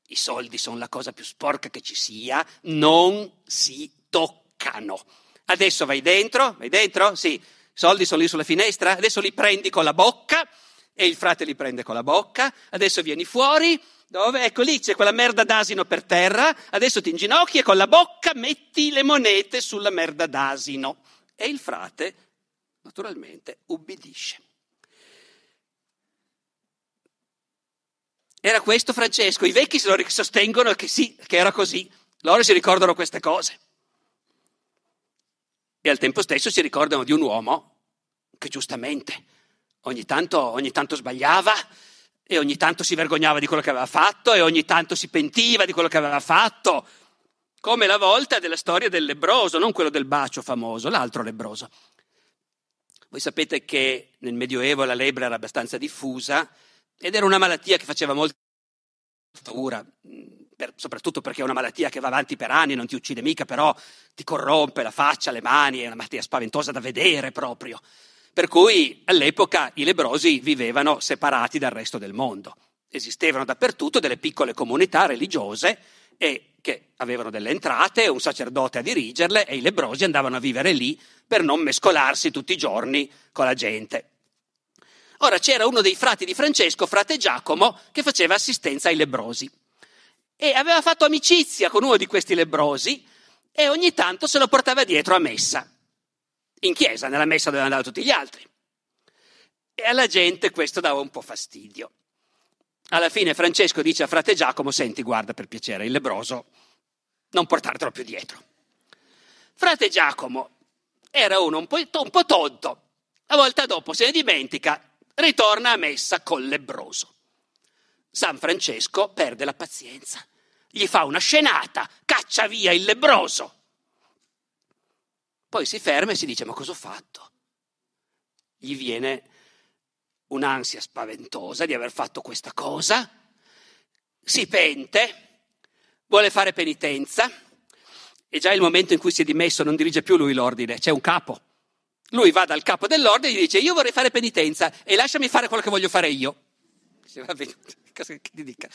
i soldi sono la cosa più sporca che ci sia, non si toccano Adesso vai dentro, vai dentro? Sì. I soldi sono lì sulla finestra, adesso li prendi con la bocca e il frate li prende con la bocca, adesso vieni fuori, dove? Ecco lì c'è quella merda d'asino per terra, adesso ti inginocchi e con la bocca metti le monete sulla merda d'asino. E il frate, naturalmente, ubbidisce. Era questo Francesco, i vecchi se lo sostengono che sì, che era così, loro si ricordano queste cose. E al tempo stesso si ricordano di un uomo che giustamente ogni tanto, ogni tanto sbagliava e ogni tanto si vergognava di quello che aveva fatto e ogni tanto si pentiva di quello che aveva fatto, come la volta della storia del lebroso, non quello del bacio famoso, l'altro lebroso. Voi sapete che nel Medioevo la lebbra era abbastanza diffusa ed era una malattia che faceva molta paura, per, soprattutto perché è una malattia che va avanti per anni, non ti uccide mica, però ti corrompe la faccia, le mani, è una malattia spaventosa da vedere proprio. Per cui all'epoca i lebrosi vivevano separati dal resto del mondo. Esistevano dappertutto delle piccole comunità religiose che avevano delle entrate, un sacerdote a dirigerle e i lebrosi andavano a vivere lì per non mescolarsi tutti i giorni con la gente. Ora c'era uno dei frati di Francesco, frate Giacomo, che faceva assistenza ai lebrosi e aveva fatto amicizia con uno di questi lebrosi e ogni tanto se lo portava dietro a messa in chiesa, nella messa dove andavano tutti gli altri. E alla gente questo dava un po' fastidio. Alla fine Francesco dice a frate Giacomo, senti, guarda per piacere, il lebroso, non portartelo più dietro. Frate Giacomo era uno un po', un po tonto, la volta dopo se ne dimentica, ritorna a messa col lebroso. San Francesco perde la pazienza, gli fa una scenata, caccia via il lebroso. Poi si ferma e si dice: Ma cosa ho fatto? Gli viene un'ansia spaventosa di aver fatto questa cosa, si pente, vuole fare penitenza e già il momento in cui si è dimesso non dirige più lui l'ordine, c'è un capo. Lui va dal capo dell'ordine e gli dice io vorrei fare penitenza e lasciami fare quello che voglio fare io. Dice, vabbè, cosa ti dica?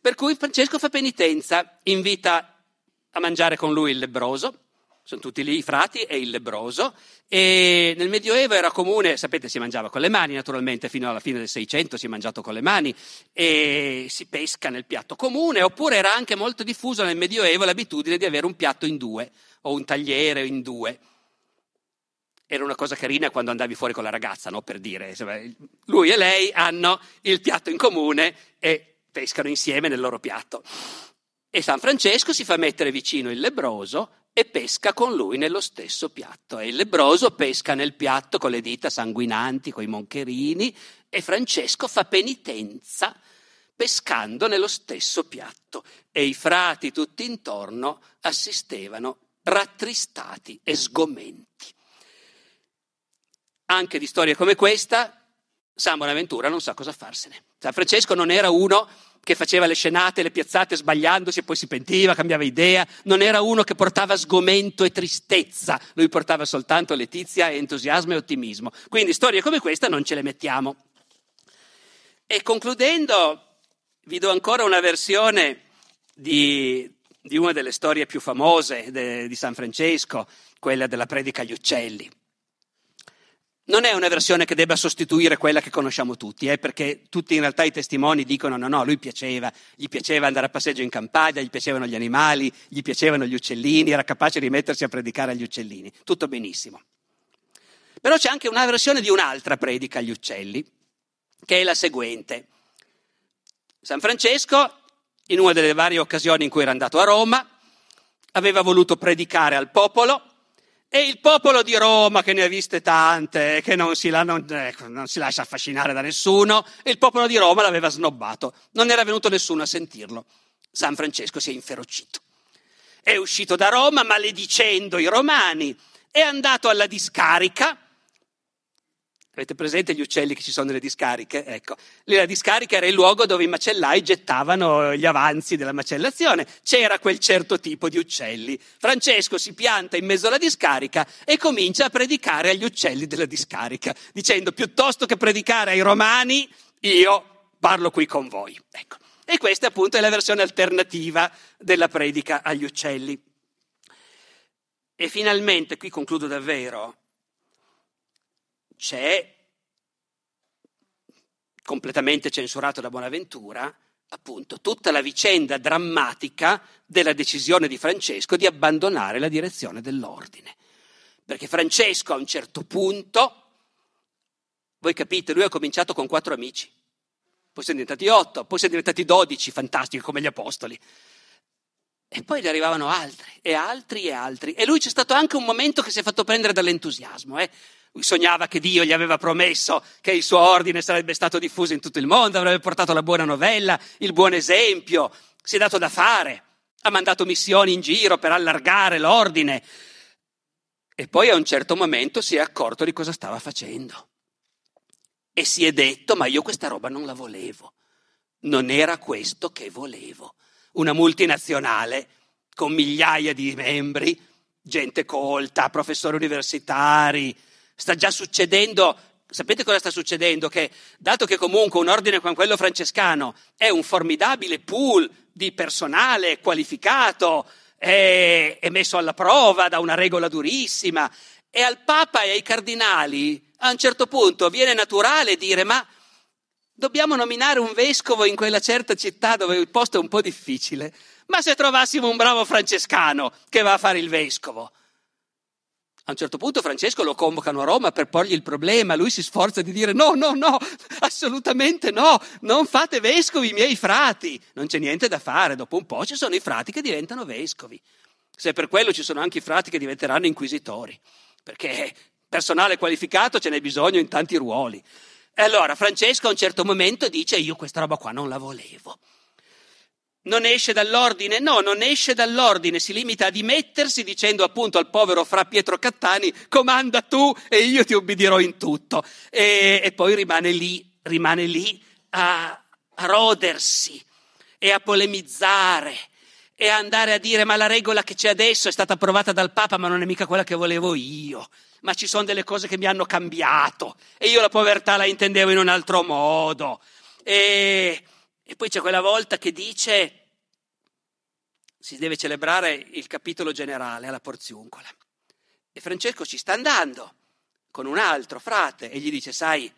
Per cui Francesco fa penitenza, invita a mangiare con lui il lebroso, sono tutti lì i frati e il lebroso. E nel Medioevo era comune, sapete, si mangiava con le mani, naturalmente, fino alla fine del Seicento si è mangiato con le mani e si pesca nel piatto comune, oppure era anche molto diffuso nel Medioevo l'abitudine di avere un piatto in due o un tagliere in due. Era una cosa carina quando andavi fuori con la ragazza, no? per dire, lui e lei hanno il piatto in comune e pescano insieme nel loro piatto. E San Francesco si fa mettere vicino il lebroso e pesca con lui nello stesso piatto. E il lebroso pesca nel piatto con le dita sanguinanti, con i moncherini, e Francesco fa penitenza pescando nello stesso piatto. E i frati tutti intorno assistevano rattristati e sgomenti. Anche di storie come questa, San Bonaventura non sa cosa farsene. San Francesco non era uno che faceva le scenate, le piazzate sbagliandosi e poi si pentiva, cambiava idea, non era uno che portava sgomento e tristezza, lui portava soltanto letizia, entusiasmo e ottimismo. Quindi storie come questa non ce le mettiamo. E concludendo, vi do ancora una versione di, di una delle storie più famose de, di San Francesco, quella della predica agli uccelli. Non è una versione che debba sostituire quella che conosciamo tutti, eh, perché tutti in realtà i testimoni dicono no, no, lui piaceva, gli piaceva andare a passeggio in campagna, gli piacevano gli animali, gli piacevano gli uccellini, era capace di mettersi a predicare agli uccellini, tutto benissimo. Però c'è anche una versione di un'altra predica agli uccelli, che è la seguente. San Francesco, in una delle varie occasioni in cui era andato a Roma, aveva voluto predicare al popolo e il popolo di Roma, che ne ha viste tante, che non si, la, non, ecco, non si, lascia affascinare da nessuno, e il popolo di Roma l'aveva snobbato. Non era venuto nessuno a sentirlo. San Francesco si è inferocito. È uscito da Roma maledicendo i romani, è andato alla discarica Avete presente gli uccelli che ci sono nelle discariche? Ecco, la discarica era il luogo dove i macellai gettavano gli avanzi della macellazione. C'era quel certo tipo di uccelli. Francesco si pianta in mezzo alla discarica e comincia a predicare agli uccelli della discarica, dicendo piuttosto che predicare ai romani, io parlo qui con voi. Ecco. E questa appunto è la versione alternativa della predica agli uccelli. E finalmente, qui concludo davvero, c'è completamente censurato da Bonaventura, appunto, tutta la vicenda drammatica della decisione di Francesco di abbandonare la direzione dell'ordine. Perché Francesco a un certo punto, voi capite, lui ha cominciato con quattro amici, poi sono diventati otto, poi sono diventati dodici, fantastici come gli apostoli. E poi ne arrivavano altri, e altri, e altri. E lui c'è stato anche un momento che si è fatto prendere dall'entusiasmo. Eh? Sognava che Dio gli aveva promesso che il suo ordine sarebbe stato diffuso in tutto il mondo, avrebbe portato la buona novella, il buon esempio, si è dato da fare, ha mandato missioni in giro per allargare l'ordine. E poi a un certo momento si è accorto di cosa stava facendo. E si è detto, ma io questa roba non la volevo. Non era questo che volevo. Una multinazionale con migliaia di membri, gente colta, professori universitari, sta già succedendo Sapete cosa sta succedendo? Che dato che comunque un ordine come quello francescano è un formidabile pool di personale qualificato, è, è, messo alla prova da una regola durissima, e al Papa e ai cardinali a un certo punto viene naturale dire ma dobbiamo nominare un vescovo in quella certa città dove il posto è un po' difficile, ma se trovassimo un bravo francescano che va a fare il vescovo? A un certo punto Francesco lo convocano a Roma per porgli il problema, lui si sforza di dire no, no, no, assolutamente no, non fate vescovi i miei frati. Non c'è niente da fare, dopo un po' ci sono i frati che diventano vescovi. Se per quello ci sono anche i frati che diventeranno inquisitori, perché personale qualificato ce n'è bisogno in tanti ruoli. E allora Francesco a un certo momento dice io questa roba qua non la volevo non esce dall'ordine? No, non esce dall'ordine, si limita a dimettersi dicendo appunto al povero fra Pietro Cattani comanda tu e io ti ubbidirò in tutto. E, e poi rimane lì, rimane lì a, a rodersi e a polemizzare e a andare a dire ma la regola che c'è adesso è stata approvata dal Papa ma non è mica quella che volevo io, ma ci sono delle cose che mi hanno cambiato e io la povertà la intendevo in un altro modo. E, e poi c'è quella volta che dice si deve celebrare il capitolo generale alla Porziuncola. E Francesco ci sta andando con un altro frate e gli dice, sai,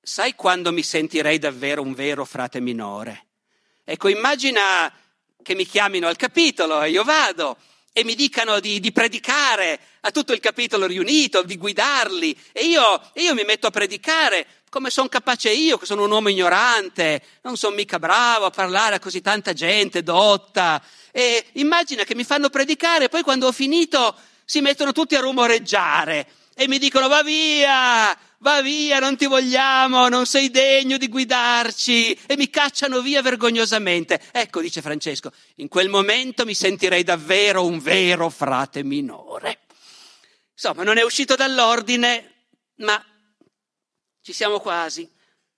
sai quando mi sentirei davvero un vero frate minore? Ecco, immagina che mi chiamino al capitolo e io vado e mi dicano di, di, predicare a tutto il capitolo riunito, di guidarli, e io, io mi metto a predicare come sono capace io, che sono un uomo ignorante, non sono mica bravo a parlare a così tanta gente dotta. E immagina che mi fanno predicare, e poi quando ho finito si mettono tutti a rumoreggiare e mi dicono va via, va via, non ti vogliamo, non sei degno di guidarci e mi cacciano via vergognosamente. Ecco, dice Francesco, in quel momento mi sentirei davvero un vero frate minore. Insomma, non è uscito dall'ordine, ma ci siamo quasi.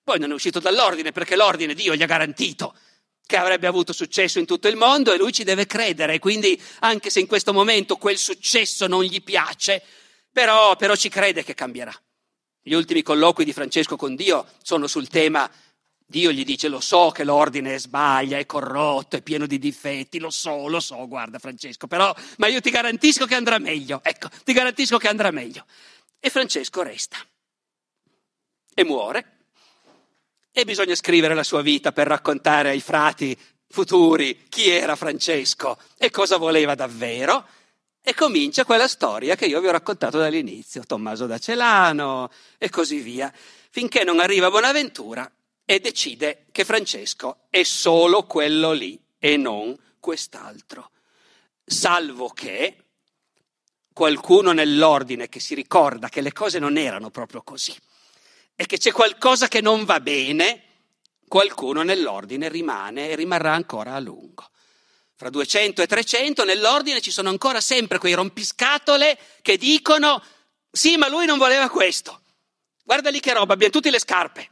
Poi non è uscito dall'ordine perché l'ordine Dio gli ha garantito che avrebbe avuto successo in tutto il mondo e lui ci deve credere. Quindi, anche se in questo momento quel successo non gli piace, però, però ci crede che cambierà. Gli ultimi colloqui di Francesco con Dio sono sul tema Dio gli dice, lo so che l'ordine sbaglia, è corrotto, è pieno di difetti, lo so, lo so, guarda Francesco, però, ma io ti garantisco che andrà meglio, ecco, ti garantisco che andrà meglio. E Francesco resta e muore. E bisogna scrivere la sua vita per raccontare ai frati futuri chi era Francesco e cosa voleva davvero e comincia quella storia che io vi ho raccontato dall'inizio, Tommaso da Celano e così via, finché non arriva Bonaventura e decide che Francesco è solo quello lì e non quest'altro. Salvo che qualcuno nell'ordine che si ricorda che le cose non erano proprio così e che c'è qualcosa che non va bene, qualcuno nell'ordine rimane e rimarrà ancora a lungo fra 200 e 300, nell'ordine ci sono ancora sempre quei rompiscatole che dicono sì, ma lui non voleva questo. Guarda lì che roba, abbiamo tutte le scarpe.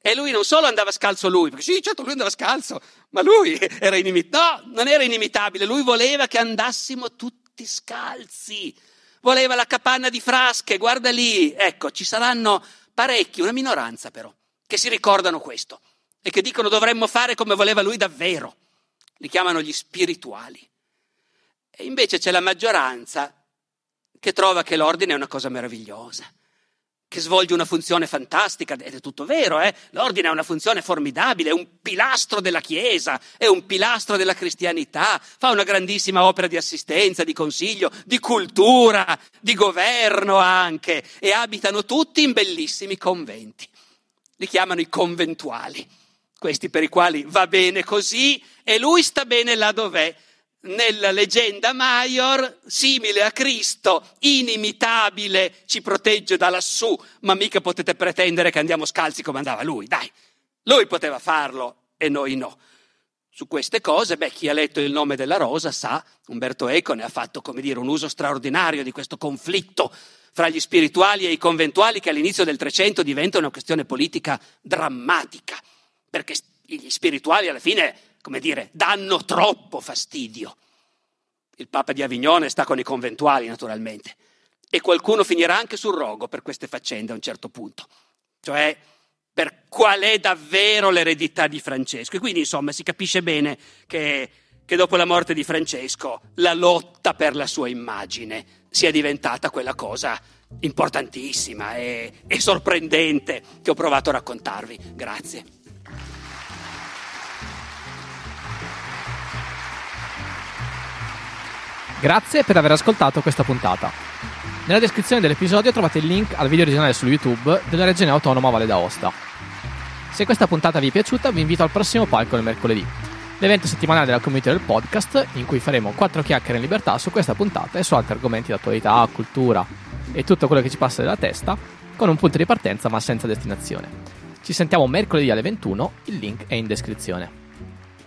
E lui non solo andava scalzo lui, perché sì, certo lui andava scalzo, ma lui era inimitabile. No, non era inimitabile, lui voleva che andassimo tutti scalzi. Voleva la capanna di frasche, guarda lì. Ecco, ci saranno parecchi, una minoranza però, che si ricordano questo e che dicono dovremmo fare come voleva lui davvero li chiamano gli spirituali. E invece c'è la maggioranza che trova che l'ordine è una cosa meravigliosa che svolge una funzione fantastica, ed è tutto vero, eh? l'ordine ha una funzione formidabile, è un pilastro della Chiesa, è un pilastro della cristianità, fa una grandissima opera di assistenza, di consiglio, di cultura, di governo anche, e abitano tutti in bellissimi conventi. Li chiamano i conventuali, questi per i quali va bene così e lui sta bene là dov'è nella leggenda Maior, simile a Cristo, inimitabile, ci protegge da lassù, ma mica potete pretendere che andiamo scalzi come andava lui, dai. Lui poteva farlo e noi no. Su queste cose, beh, chi ha letto il nome della rosa sa, Umberto Eco ne ha fatto, come dire, un uso straordinario di questo conflitto fra gli spirituali e i conventuali che all'inizio del Trecento diventa una questione politica drammatica, perché gli spirituali alla fine come dire, danno troppo fastidio. Il Papa di Avignone sta con i conventuali, naturalmente, e qualcuno finirà anche sul rogo per queste faccende a un certo punto, cioè per qual è davvero l'eredità di Francesco. E quindi, insomma, si capisce bene che, che dopo la morte di Francesco la lotta per la sua immagine sia diventata quella cosa importantissima e, e sorprendente che ho provato a raccontarvi. Grazie. Grazie per aver ascoltato questa puntata. Nella descrizione dell'episodio trovate il link al video originale su YouTube della Regione Autonoma Valle d'Aosta. Se questa puntata vi è piaciuta, vi invito al prossimo palco del mercoledì, l'evento settimanale della community del podcast, in cui faremo quattro chiacchiere in libertà su questa puntata e su altri argomenti di attualità, cultura e tutto quello che ci passa dalla testa, con un punto di partenza ma senza destinazione. Ci sentiamo mercoledì alle 21, il link è in descrizione.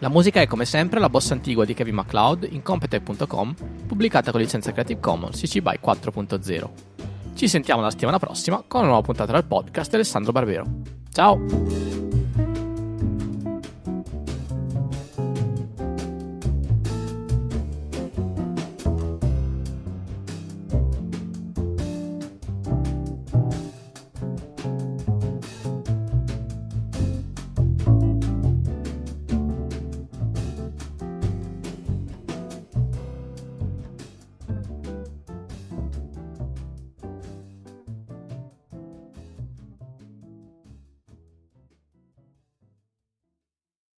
La musica è come sempre la bossa antigua di Kevin MacLeod in Competech.com, pubblicata con licenza Creative Commons CC BY 4.0. Ci sentiamo la settimana prossima con una nuova puntata del podcast di Alessandro Barbero. Ciao!